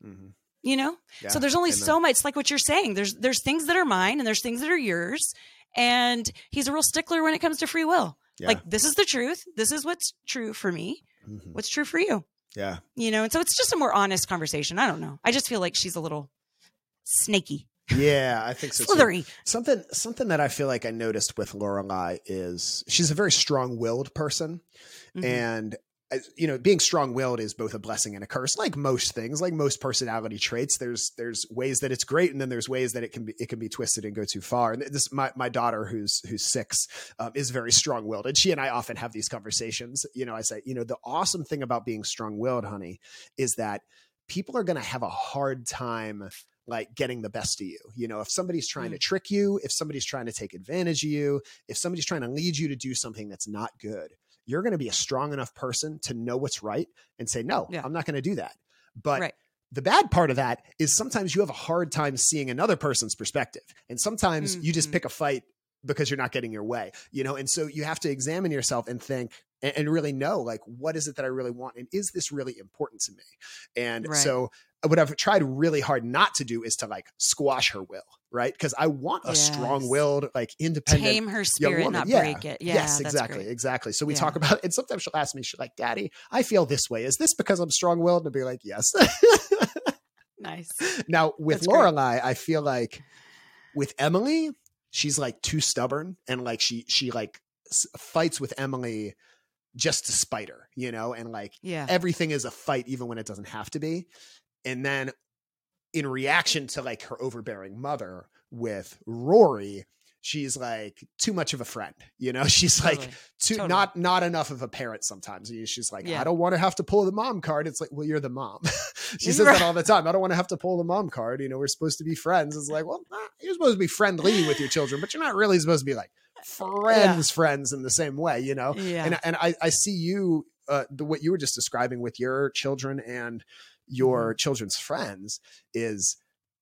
Mhm. You know. Yeah. so there's only Amen. so much, like what you're saying. There's there's things that are mine and there's things that are yours, and he's a real stickler when it comes to free will. Yeah. Like this is the truth. This is what's true for me. Mhm. What's true for you? yeah. You know. And so it's just a more honest conversation. I don't know. I just feel like she's a little snaky, Yeah, I think so. too. Something something that I feel like I noticed with Lorelai is she's a very strong-willed person, Mhm. and you know, being strong-willed is both a blessing and a curse. Like most things, like most personality traits, there's there's ways that it's great, and then there's ways that it can be it can be twisted and go too far. And this my my daughter, who's who's six, um, is very strong-willed, and she and I often have these conversations. You know, I say, you know, the awesome thing about being strong-willed, honey, is that people are going to have a hard time like getting the best of you. You know, if somebody's trying to trick you, if somebody's trying to take advantage of you, if somebody's trying to lead you to do something that's not good, you're going to be a strong enough person to know what's right and say, no, Yeah. I'm not going to do that. But Right. the bad part of that is sometimes you have a hard time seeing another person's perspective. And sometimes you just Mhm. pick a fight because you're not getting your way, you know? And so you have to examine yourself and think and, and really know like, what is it that I really want? And is this really important to me? And Right. so Uh, what I've tried really hard not to do is to like squash her will, right? Because I want a Yes. strong willed, like independent Tame her spirit, not yeah. break it. Yeah, yes, exactly, great. exactly. So we Yeah. talk about, and sometimes she'll ask me, she's like, "Daddy, I feel this way. Is this because I'm strong willed?" And I'll be like, "Yes." Nice. now with That's great. Lorelai, I feel like with Emily, she's like too stubborn, and like she she like fights with Emily just to spite her, you know, and like Yeah. everything is a fight even when it doesn't have to be. And then in reaction to like her overbearing mother with Rory, she's like too much of a friend. You know, she's like too Totally. not not enough of a parent sometimes. She's like, Yeah. I don't want to have to pull the mom card. It's like, well, you're the mom. she says that all the time. I don't want to have to pull the mom card. You know, we're supposed to be friends. It's like, well, nah, you're supposed to be friendly with your children, but you're not really supposed to be like friends, friends in the same way, you know? Yeah. and and I, I see you uh, the what you were just describing with your children and your Mm-hmm. children's friends is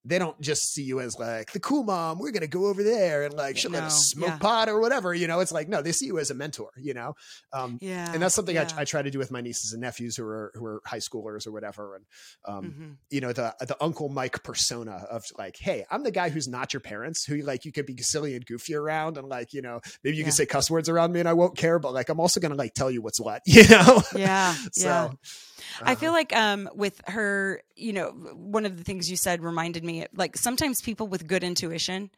they don't just see you as like the cool mom. We're gonna go over there and like she'll let us smoke yeah. pot or whatever. You know, it's like no, they see you as a mentor. You know, um, Yeah. and that's something yeah. I, I try to do with my nieces and nephews who are who are high schoolers or whatever. And um, Mhm. you know the the Uncle Mike persona of like, hey, I'm the guy who's not your parents, who like you could be silly and goofy around, and like you know maybe you Yeah. can say cuss words around me and I won't care, but like I'm also gonna like tell you what's what. You know. Yeah. so. yeah. I uh, feel like um with her, you know, one of the things you said reminded me like sometimes people with good intuition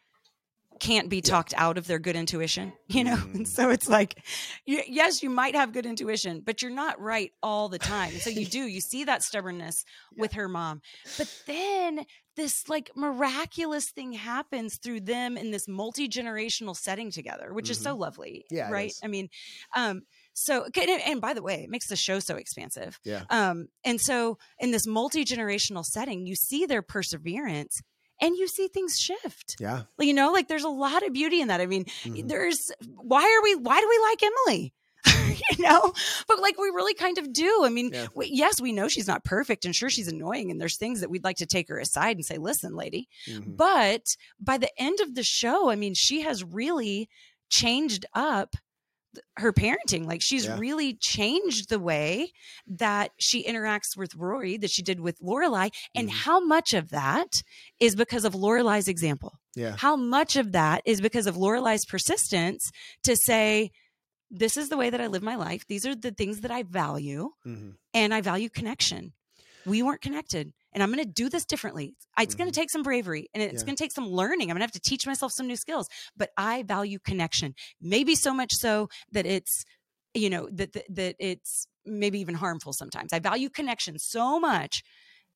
can't be talked out of their good intuition, you know? Mm. And so it's like you, yes, you might have good intuition, but you're not right all the time. And so you do, you see that stubbornness with her mom. But then this like miraculous thing happens through them in this multi-generational setting together, which is so lovely. Mm-hmm. Yeah, right? I mean, um so and, by the way, it makes the show so expansive. Yeah. Um, and so in this multi generational setting, you see their perseverance and you see things shift. yeah. You know, like there's a lot of beauty in that. I mean, Mhm. there's why are we why do we like Emily? you know, but like we really kind of do. I mean, Yeah. we, yes, we know she's not perfect, and sure she's annoying, and there's things that we'd like to take her aside and say, "Listen, lady." Mhm. But by the end of the show, I mean, she has really changed up her parenting. Like she's Yeah. really changed the way that she interacts with Rory, that she did with Lorelai, and Mhm. how much of that is because of Lorelai's example. Yeah. How much of that is because of Lorelai's persistence to say, "This is the way that I live my life. These are the things that I value." Mhm. and I value connection. We weren't connected, and I'm going to do this differently. It's going Mhm. to take some bravery and it's Yeah. going to take some learning. I'm going to have to teach myself some new skills, but I value connection. Maybe so much so that it's, you know, that that, that it's maybe even harmful sometimes. I value connection so much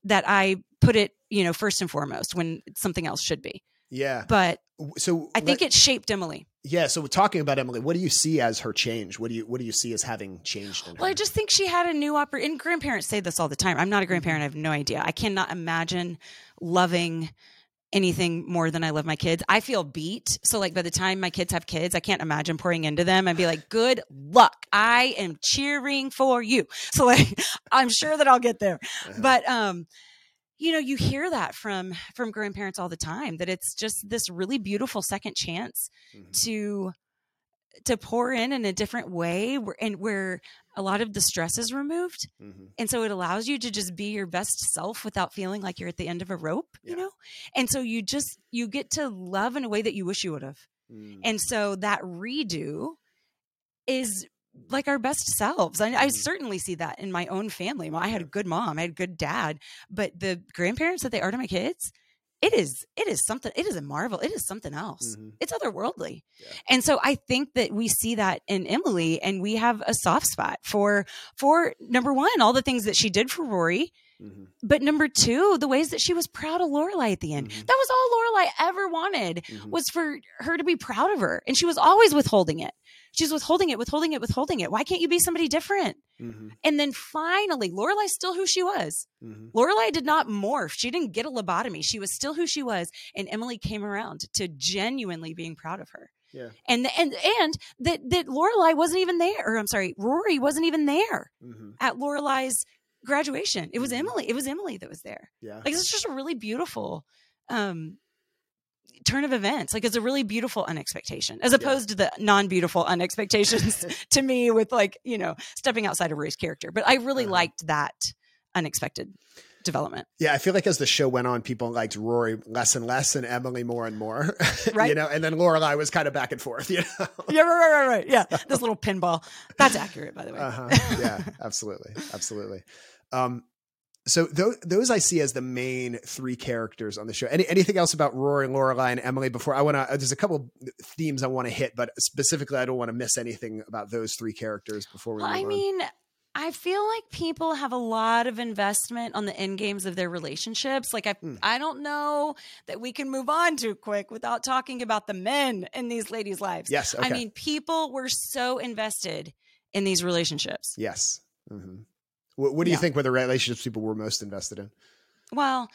that I put it, you know, first and foremost when something else should be. Yeah. But So I think let- it shaped Emily. Yeah. So talking about Emily, what do you see as her change? What do you what do you see as having changed in her? Well, I just think she had a new oppor And grandparents say this all the time. I'm not a grandparent. I have no idea. I cannot imagine loving anything more than I love my kids. I feel beat. So, like, by the time my kids have kids, I can't imagine pouring into them and be like, good luck. I am cheering for you. So, like, I'm sure that I'll get there. Uh-huh. But, um, you know, you hear that from from grandparents all the time that it's just this really beautiful second chance Mhm. to to pour in in a different way where, and where a lot of the stress is removed Mhm. and so it allows you to just be your best self without feeling like you're at the end of a rope Yeah. you know and so you just you get to love in a way that you wish you would have Mm. and so that redo is like our best selves. I, I Mhm. certainly see that in my own family. I had a good mom, I had a good dad, but the grandparents that they are to my kids, it is it is something. It is a marvel. It is something else. Mhm. It's otherworldly, Yeah. and so I think that we see that in Emily, and we have a soft spot for for number one, all the things that she did for Rory, Mhm. but number two, the ways that she was proud of Lorelai at the end. Mhm. That was all Lorelai ever wanted Mhm. was for her to be proud of her. And she was always withholding it. She's withholding it, withholding it, withholding it. Why can't you be somebody different? Mhm. And then finally, Lorelai's still who she was. Mhm. Lorelai did not morph. She didn't get a lobotomy. She was still who she was. And Emily came around to genuinely being proud of her. Yeah. And and and that that Lorelai wasn't even there. Or I'm sorry, Rory wasn't even there Mhm. at Lorelai's graduation. It was Mhm. Emily. It was Emily that was there Yeah. like it's just a really beautiful um turn of events like it's a really beautiful unexpectation as opposed to the non-beautiful unexpectations to me with like you know stepping outside of Rory's character but i really Uh-huh. liked that unexpected development Yeah, I feel like as the show went on, people liked Rory less and less, and Emily more and more. Right. you know, and then Lorelai was kind of back and forth. You know. yeah right right right, right. yeah this little pinball that's accurate by the way Uh-huh. Yeah, absolutely, absolutely. Um, so those, those I see as the main three characters on the show. Any anything else about Rory, Lorelai, and Emily before I want to? There's a couple themes I want to hit, but specifically, I don't want to miss anything about those three characters before we. Well, I mean, I feel like people have a lot of investment on the end games of their relationships. Like I Hmm. I don't know that we can move on too quick without talking about the men in these ladies' lives. yes, okay. I mean, people were so invested in these relationships. yes. hmm What, what do you Yeah. think were the relationships people were most invested in, Well,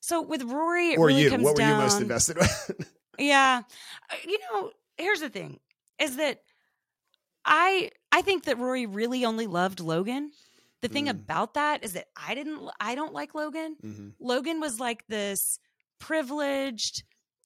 so with Rory, or really you? What were down. you most invested in? Yeah. Uh, You know, here's the thing is that I I think that Rory really only loved Logan. The thing Mm. about that is that I didn't I don't like Logan. hmm Logan was like this privileged.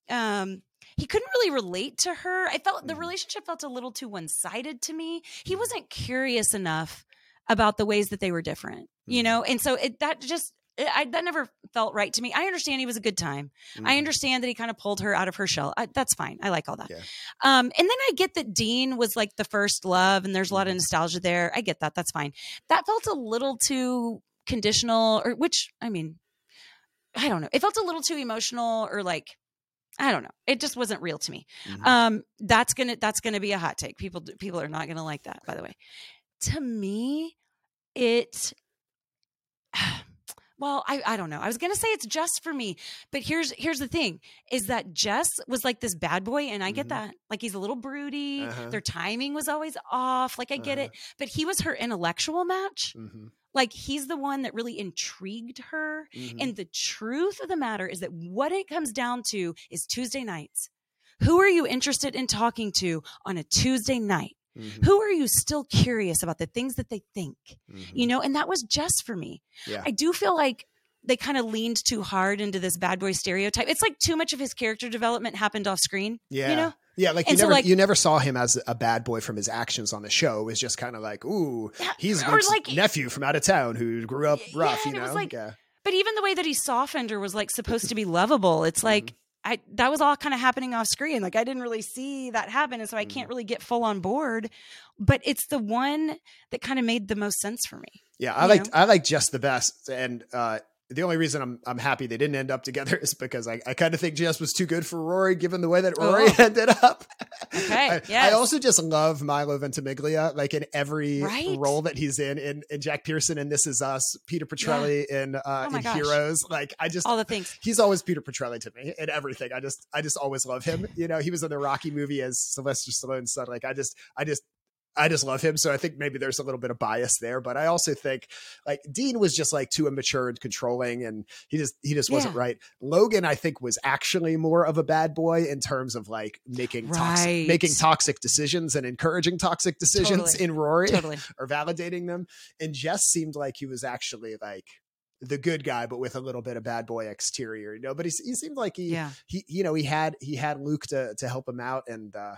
Um, he couldn't really relate to her. I felt the Mhm. relationship felt a little too one sided to me. He wasn't curious enough about the ways that they were different, you Mhm. know, and so it that just. It- I, that never felt right to me. I understand he was a good time. I Mhm. understand that he kind of pulled her out of her shell. I, that's fine. I like all that. Yeah. Um, and then I get that Dean was like the first love, and there's a lot of Mhm. nostalgia there. I get that. That's fine. That felt a little too conditional, or which I mean, I don't know. It felt a little too emotional, or like I don't know. It just wasn't real to me. Mhm. Um, that's gonna that's gonna be a hot take. People people are not gonna like that. By the way, to me, it. Well, I, I don't know. I was gonna say it's just for me, but here's here's the thing: is that Jess was like this bad boy, and I get Mhm. that. Like he's a little broody. Uh-huh. Their timing was always off. Like I get Uh-huh. it, but he was her intellectual match. Mhm. Like he's the one that really intrigued her. Mhm. And the truth of the matter is that what it comes down to is Tuesday nights. Who are you interested in talking to on a Tuesday night? Mhm. Who are you still curious about the things that they think? Mhm. You know, and that was just for me. Yeah. I do feel like they kind of leaned too hard into this bad boy stereotype. It's like too much of his character development happened off screen. Yeah. You know? Yeah, like you so, never like- you never saw him as a bad boy from his actions on the show. It was just kind of like, ooh, Yeah, he's like- nephew from out of town who grew up rough, and you it was know? like- yeah. But even the way that he softened or was like supposed to be lovable. It's like Mm-hmm. I that was all kind of happening off screen. Like I didn't really see that happen, and so I Mm-hmm. can't really get full on board. But it's the one that kind of made the most sense for me. Yeah, I like? I like just the best, and uh, the only reason I'm I'm happy they didn't end up together is because I, I kind of think Jess was too good for Rory, given the way that Rory Oh. ended up. Okay, I, I also just love Milo Ventimiglia, like in every Right. role that he's in, in, in Jack Pearson in This Is Us, Peter Petrelli in uh, Oh in gosh. Heroes. Like I just All the things. he's always Peter Petrelli to me in everything. I just I just always love him. You know, he was in the Rocky movie as Sylvester Stallone's son. Like I just I just I just love him. So I think maybe there's a little bit of bias there, but I also think like Dean was just like too immature and controlling, and he just he just wasn't right. Logan, I think, was actually more of a bad boy in terms of like making toxic making toxic decisions and encouraging toxic decisions Totally. in Rory Totally. or validating them. And Jess seemed like he was actually like the good guy, but with a little bit of bad boy exterior, you know. But he, he seemed like he, Yeah. he, you know, he had he had Luke to to help him out, and uh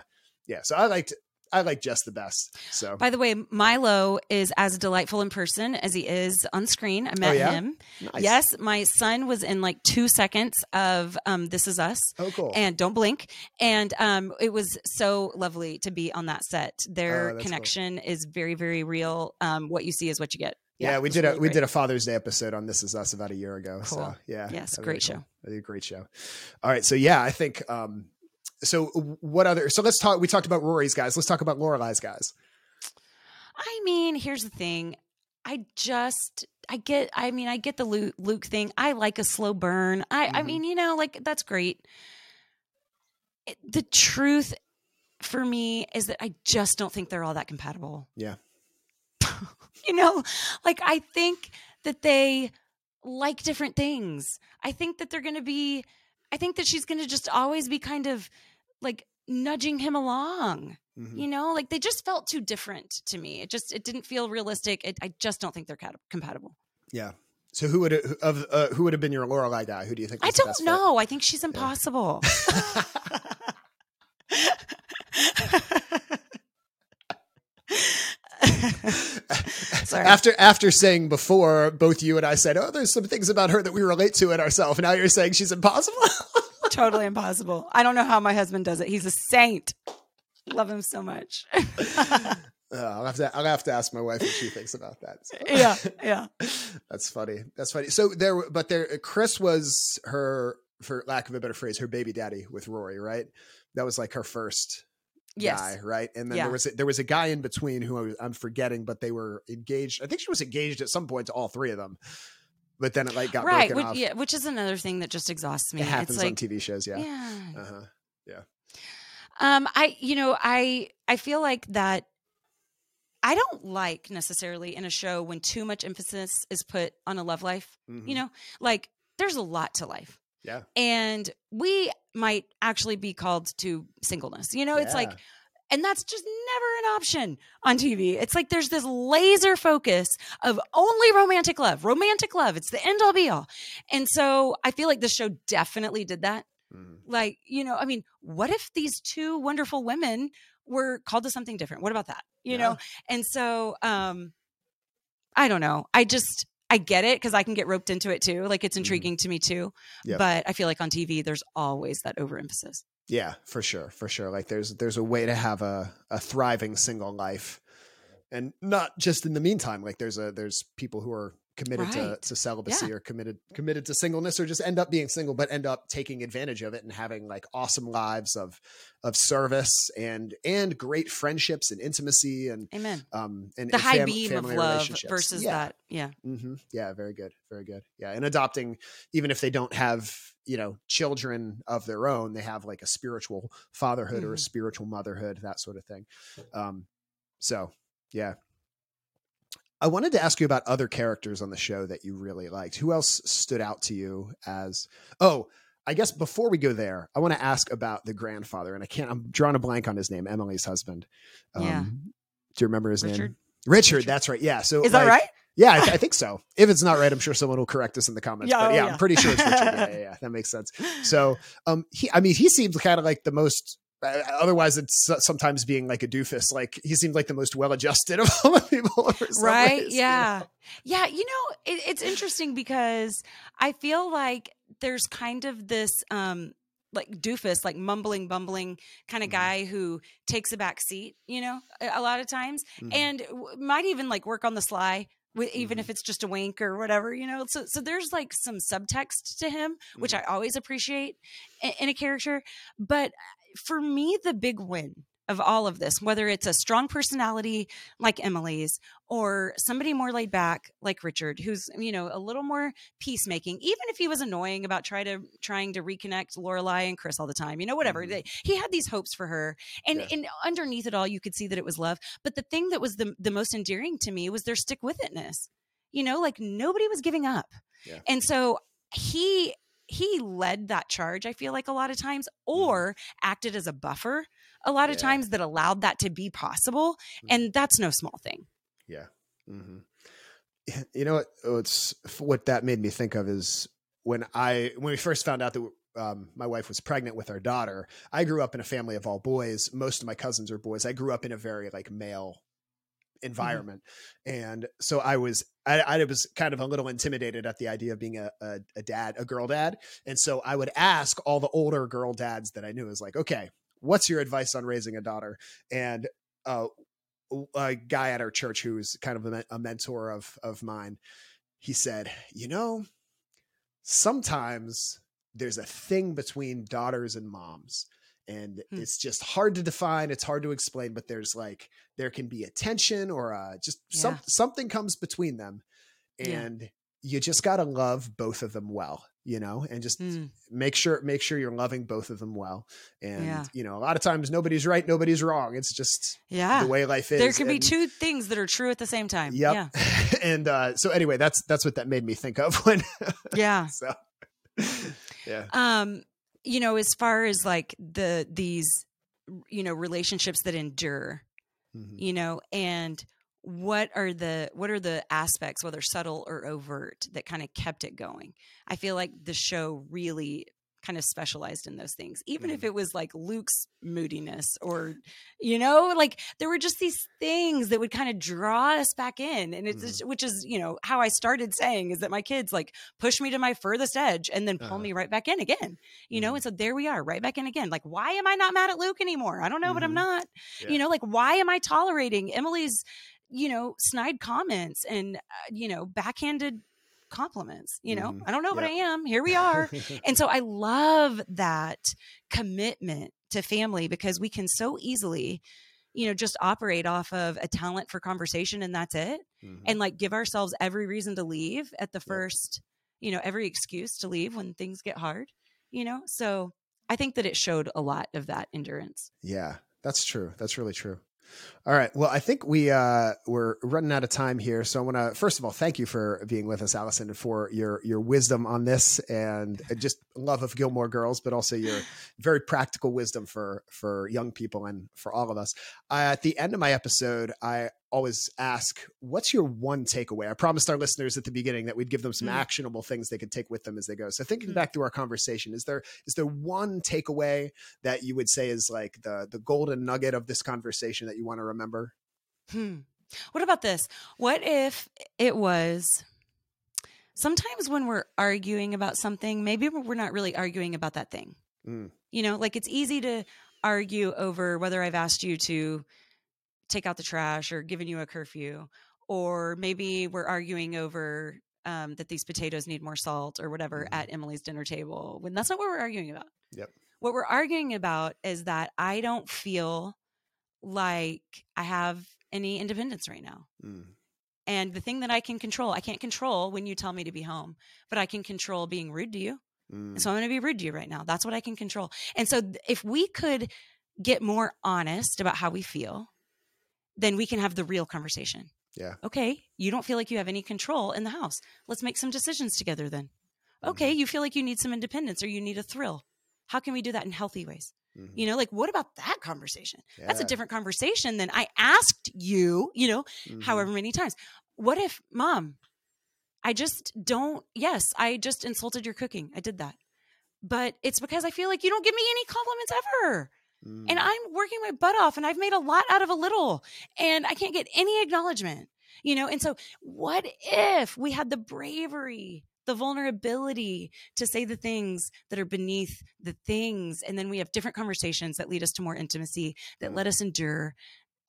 yeah. So I liked I like Jess the best. So By the way, Milo is as delightful in person as he is on screen. I met Oh, yeah? him. nice. Yes, my son was in like two seconds of um, This Is Us. Oh, cool. and don't blink and um it was so lovely to be on that set Oh, their cool. connection is very very real um what you see is what you get yeah, we it was did a really we did a Father's Day episode on This Is Us about a year ago. So Cool. yeah, Yes, great really show. cool. A great show. All right, so yeah, I think. um So what other? So let's talk. We talked about Rory's guys. Let's talk about Lorelai's guys. i mean here's the thing i just i get i mean i get the luke, luke thing i like a slow burn i i Mhm. mean you know like that's great It- the truth for me is that i just don't think they're all that compatible Yeah. you know like i think that they like different things i think that they're going to be i think that she's going to just always be kind of like nudging him along Mhm. you know like they just felt too different to me it just it didn't feel realistic it, i just don't think they're cat- compatible Yeah. So who would of uh, who would have been your Lorelai guy? Who do you think? i don't best fit? know i think she's impossible Sorry. After after saying before, both you and I said, "Oh, there's some things about her that we relate to in ourselves." Now you're saying she's impossible. totally impossible i don't know how my husband does it he's a saint love him so much Uh, I'll have to I'll have to ask my wife what she thinks about that. So. yeah yeah That's funny. That's funny. So there, but there, Chris was her, for lack of a better phrase, her baby daddy with Rory, right? That was like her first yes guy, right? And then Yeah. there was a, there was a guy in between who I was, I'm forgetting, but they were engaged. I think she was engaged at some point to all three of them, but then it like got right broken which, yeah, which is another thing that just exhausts me It happens it's like on TV shows, yeah. yeah Uh-huh. Yeah. Um, I, you know, I, I feel like that. I don't like necessarily in a show when too much emphasis is put on a love life. Mhm. You know, like there's a lot to life, Yeah. and we might actually be called to singleness. You know, it's like Yeah. And that's just never an option on TV. It's like there's this laser focus of only romantic love, romantic love. It's the end all be all. And so I feel like this show definitely did that. Mhm. Like, you know, I mean, what if these two wonderful women were called to something different? What about that? You know? And so um I don't know. I just I get it because I can get roped into it too. Like it's intriguing to me too. Yep. But I feel like on TV there's always that overemphasis. Yeah, for sure, for sure. Like there's there's a way to have a a thriving single life, and not just in the meantime. Like there's a there's people who are committed to, Right. to celibacy Yeah. or committed committed to singleness or just end up being single but end up taking advantage of it and having like awesome lives of of service and and great friendships and intimacy and Amen. um and The and high fam- beam of love versus yeah. that. Yeah. mm-hmm. Yeah, very good, very good. Yeah, and adopting, even if they don't have, you know, children of their own, they have like a spiritual fatherhood or a Mhm. spiritual motherhood, that sort of thing. Um, so yeah. I wanted to ask you about other characters on the show that you really liked. Who else stood out to you as? Oh, I guess before we go there, I want to ask about the grandfather, and I can't. I'm drawing a blank on his name. Emily's husband. Um, Yeah. Do you remember his name? Richard? Richard, Richard. That's right. Yeah. So Is that right? Yeah, I, th- I think so. If it's not right, I'm sure someone will correct us in the comments. Yeah, but oh, yeah, yeah. I'm pretty sure it's Richard. Yeah, yeah, yeah, that makes sense. So, um, he, I mean, he seems kind of like the most. Uh, otherwise, it's sometimes being like a doofus. Like he seemed like the most well-adjusted of all the people. right ways, you yeah know? yeah you know it, it's interesting because i feel like there's kind of this um like doofus like mumbling bumbling kind of Mhm. guy who takes a back seat you know a, a lot of times Mhm. and w- might even like work on the sly wi- even Mhm. if it's just a wink or whatever you know so so there's like some subtext to him which Mhm. i always appreciate in, in a character but uh, for me the big win of all of this whether it's a strong personality like emily's or somebody more laid back like richard who's you know a little more peacemaking even if he was annoying about try to trying to reconnect lorelai and chris all the time you know whatever Mhm. They- he had these hopes for her and, Yeah. and underneath it all you could see that it was love but the thing that was the, the most endearing to me was their stick with itness you know like nobody was giving up Yeah. and so he he led that charge i feel like a lot of times or acted as a buffer a lot of Mm-hmm. Yeah. times that allowed that to be possible Mhm. and that's no small thing Yeah. hmm You know what? What's what that made me think of is when I when we first found out that um, my wife was pregnant with our daughter. I grew up in a family of all boys. Most of my cousins are boys. I grew up in a very like male environment, and so I was I, I was kind of a little intimidated at the idea of being a, a a dad, a girl dad, and so I would ask all the older girl dads that I knew, is like, okay, what's your advice on raising a daughter? And uh, a guy at our church who's kind of a, a mentor of of mine he said you know sometimes there's a thing between daughters and moms and Hmm. it's just hard to define it's hard to explain but there's like there can be a tension or uh just some something comes between them Yeah. and you just got to love both of them well you know and just Mm, make sure make sure you're loving both of them well and Yeah. you know a lot of times nobody's right nobody's wrong it's just yeah the way life is there can be two things that are true at the same time Yep. yeah and uh, so anyway, that's that's what that made me think of when. yeah so, yeah. um you know as far as like the these you know relationships that endure Mhm. you know and what are the what are the aspects whether subtle or overt that kind of kept it going i feel like the show really kind of specialized in those things even if Mhm. it was like luke's moodiness or you know like there were just these things that would kind of draw us back in and it's Mhm. just- which is you know how i started saying is that my kids like push me to my furthest edge and then pull Uh-huh. me right back in again you know Mhm. and so there we are right back in again like why am i not mad at luke anymore i don't know but i'm not Yeah. you know like why am i tolerating emily's you know snide comments and uh, you know backhanded compliments you know Mhm. i don't know but i am here we are and so i love that commitment to family because we can so easily you know just operate off of a talent for conversation and that's it Mhm. and like give ourselves every reason to leave at the first you know every excuse to leave when things get hard you know so i think that it showed a lot of that endurance yeah, that's true. That's really true. All right. Well, I think we uh, we're running out of time here, so I want to first of all thank you for being with us, Allison, and for your your wisdom on this, and just love of Gilmore Girls, but also your very practical wisdom for for young people and for all of us. Uh, at the end of my episode, I always ask, "What's your one takeaway?" I promised our listeners at the beginning that we'd give them some Mm. actionable things they could take with them as they go. So, thinking Mm. back through our conversation, is there is there one takeaway that you would say is like the the golden nugget of this conversation that you want to remember? Hmm. What about this? What if it was sometimes when we're arguing about something, maybe we're not really arguing about that thing. Mm. You know, like it's easy to argue over whether I've asked you to take out the trash or given you a curfew, or maybe we're arguing over um, that these potatoes need more salt or whatever Mhm. at Emily's dinner table. When that's not what we're arguing about. Yep. What we're arguing about is that I don't feel like I have any independence right now. Mm. And the thing that I can control, I can't control when you tell me to be home, but I can control being rude to you. Mm. And so I'm going to be rude to you right now. That's what I can control. And so if we could get more honest about how we feel, then we can have the real conversation. Yeah. Okay. You don't feel like you have any control in the house. Let's make some decisions together then. Okay. You feel like you need some independence or you need a thrill. How can we do that in healthy ways? Mhm. You know, like what about that conversation? That's a different conversation than I asked you, you know, Mhm. however many times. What if, mom, I just don't, yes, I just insulted your cooking. I did that. But it's because I feel like you don't give me any compliments ever. Mm. And I'm working my butt off and I've made a lot out of a little and I can't get any acknowledgement, you know? And so, what if we had the bravery, the vulnerability to say the things that are beneath the things? And then we have different conversations that lead us to more intimacy, that let us endure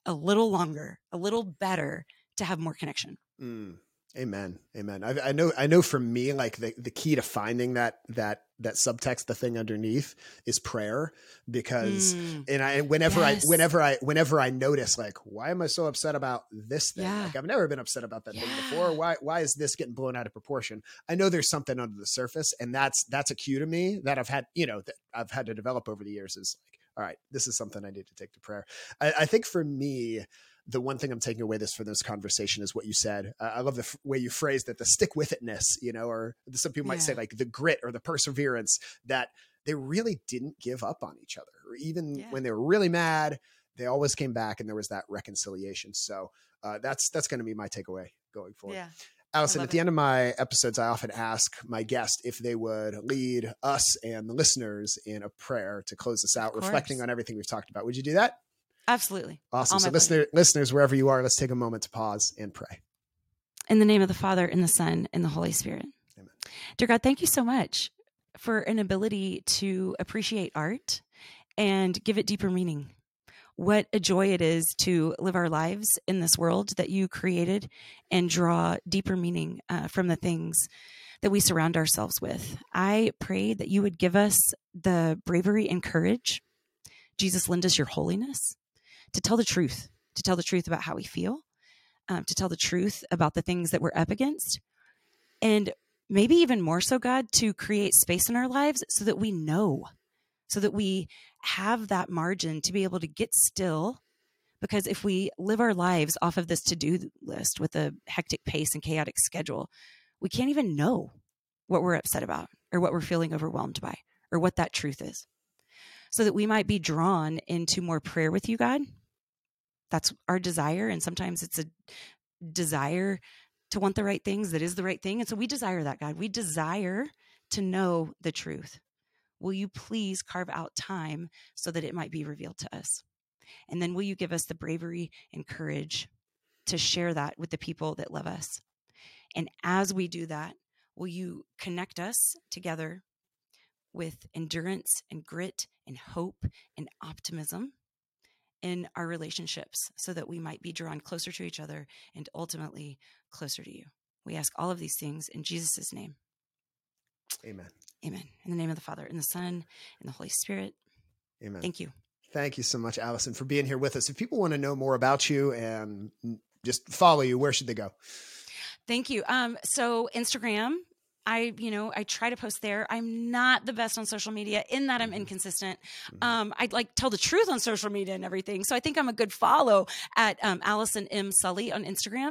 a little longer, a little better to have more connection. Mm. Amen. Amen. I, I know. I know. For me, like the, the key to finding that that that subtext, the thing underneath, is prayer. Because Mm. and I whenever Yes. I whenever I whenever I notice like why am I so upset about this thing? Yeah. Like I've never been upset about that thing before. Why why is this getting blown out of proportion? I know there's something under the surface, and that's that's a cue to me that I've had you know that I've had to develop over the years. Is like all right, this is something I need to take to prayer. I, I think for me, the one thing I'm taking away this for this conversation is what you said. Uh, I love the f- way you phrased it, the stick with itness, you know, or some people might say like the grit or the perseverance that they really didn't give up on each other. Or even Yeah. when they were really mad, they always came back and there was that reconciliation. So uh, that's that's going to be my takeaway going forward. Yeah. Allison, at the it. end of my episodes, I often ask my guest if they would lead us and the listeners in a prayer to close this out, reflecting on everything we've talked about. Would you do that? Absolutely. Awesome. So, listener, listeners, wherever you are, let's take a moment to pause and pray. In the name of the Father, and the Son, and the Holy Spirit. Amen. Dear God, thank you so much for an ability to appreciate art and give it deeper meaning. What a joy it is to live our lives in this world that you created and draw deeper meaning uh, from the things that we surround ourselves with. I pray that you would give us the bravery and courage. Jesus, lend us your holiness to tell the truth, to tell the truth about how we feel, um, to tell the truth about the things that we're up against. And maybe even more so, God, to create space in our lives so that we know, so that we have that margin to be able to get still. Because if we live our lives off of this to do list with a hectic pace and chaotic schedule, we can't even know what we're upset about or what we're feeling overwhelmed by or what that truth is. So that we might be drawn into more prayer with you, God. That's our desire. And sometimes it's a desire to want the right things that is the right thing. And so we desire that, God. We desire to know the truth. Will you please carve out time so that it might be revealed to us? And then will you give us the bravery and courage to share that with the people that love us? And as we do that, will you connect us together with endurance and grit and hope and optimism in our relationships so that we might be drawn closer to each other and ultimately closer to you. We ask all of these things in Jesus' name. Amen. Amen. In the name of the Father and the Son and the Holy Spirit. Amen. Thank you. Thank you so much, Allison, for being here with us. If people want to know more about you and just follow you, where should they go? Thank you. Um, so Instagram, I, you know, I try to post there. I'm not the best on social media in that I'm inconsistent. Um, I like tell the truth on social media and everything. So I think I'm a good follow at um, Allison M Sully on Instagram,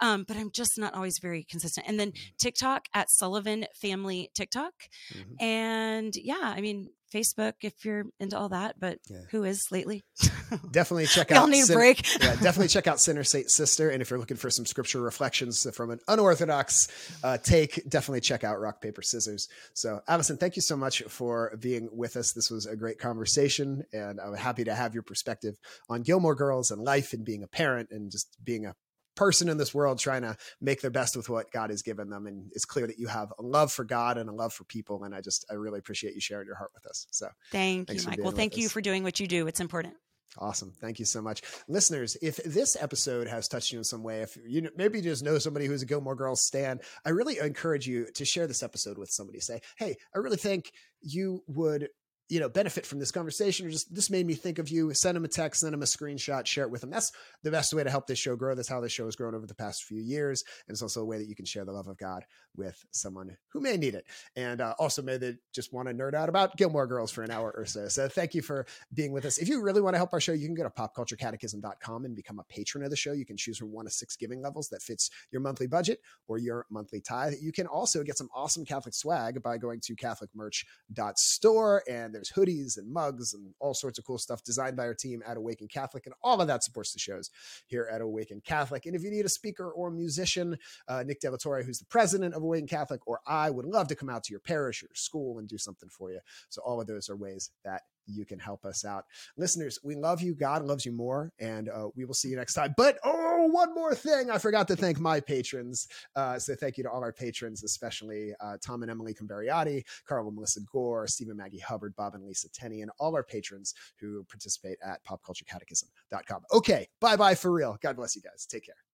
um, but I'm just not always very consistent. And then TikTok at Sullivan Family TikTok, Mhm. and yeah, I mean Facebook if you're into all that. But Yeah. who is lately? Definitely check out. Y'all need a break. yeah, definitely check out Sinner Saint Sister. And if you're looking for some scripture reflections from an unorthodox uh, take, definitely check out Rock Paper Scissors. So, Allison, thank you so much for being with us. This was a great conversation, and I'm happy to have your perspective on Gilmore Girls and life and being a parent and just being a person in this world trying to make their best with what God has given them. And it's clear that you have a love for God and a love for people. And I just, I really appreciate you sharing your heart with us. So, Thank you, Mike. Well, thank you us. for doing what you do. It's important. Awesome. Thank you so much. Listeners, if this episode has touched you in some way, if you maybe just know somebody who's a Gilmore Girls stan, I really encourage you to share this episode with somebody. Say, hey, I really think you would you know benefit from this conversation or just this made me think of you. Send them a text send them a screenshot share it with them. That's the best way to help this show grow. That's how this show has grown over the past few years. And it's also a way that you can share the love of god with someone who may need it. And uh, also may they just want to nerd out about gilmore girls for an hour or so. So thank you for being with us. If you really want to help our show you can go to popculturecatechism.com and become a patron of the show. You can choose from one of six giving levels that fits your monthly budget or your monthly tithe. You can also get some awesome catholic swag by going to catholicmerch.store and there's hoodies and mugs and all sorts of cool stuff designed by our team at awaken catholic and all of that supports the shows here at awaken catholic. And if you need a speaker or musician uh, nick delatorre who's the president of awaken catholic or i would love to come out to your parish or school and do something for you. So all of those are ways that you can help us out. Listeners we love you. God loves you more and uh, we will see you next time. But oh one more thing. I forgot to thank my patrons. Uh, so thank you to all our patrons especially uh, tom and emily Camberiotti, carl and melissa gore stephen maggie hubbard bob and lisa tenney and all our patrons who participate at popculturecatechism.com okay bye bye for real. God bless you guys. Take care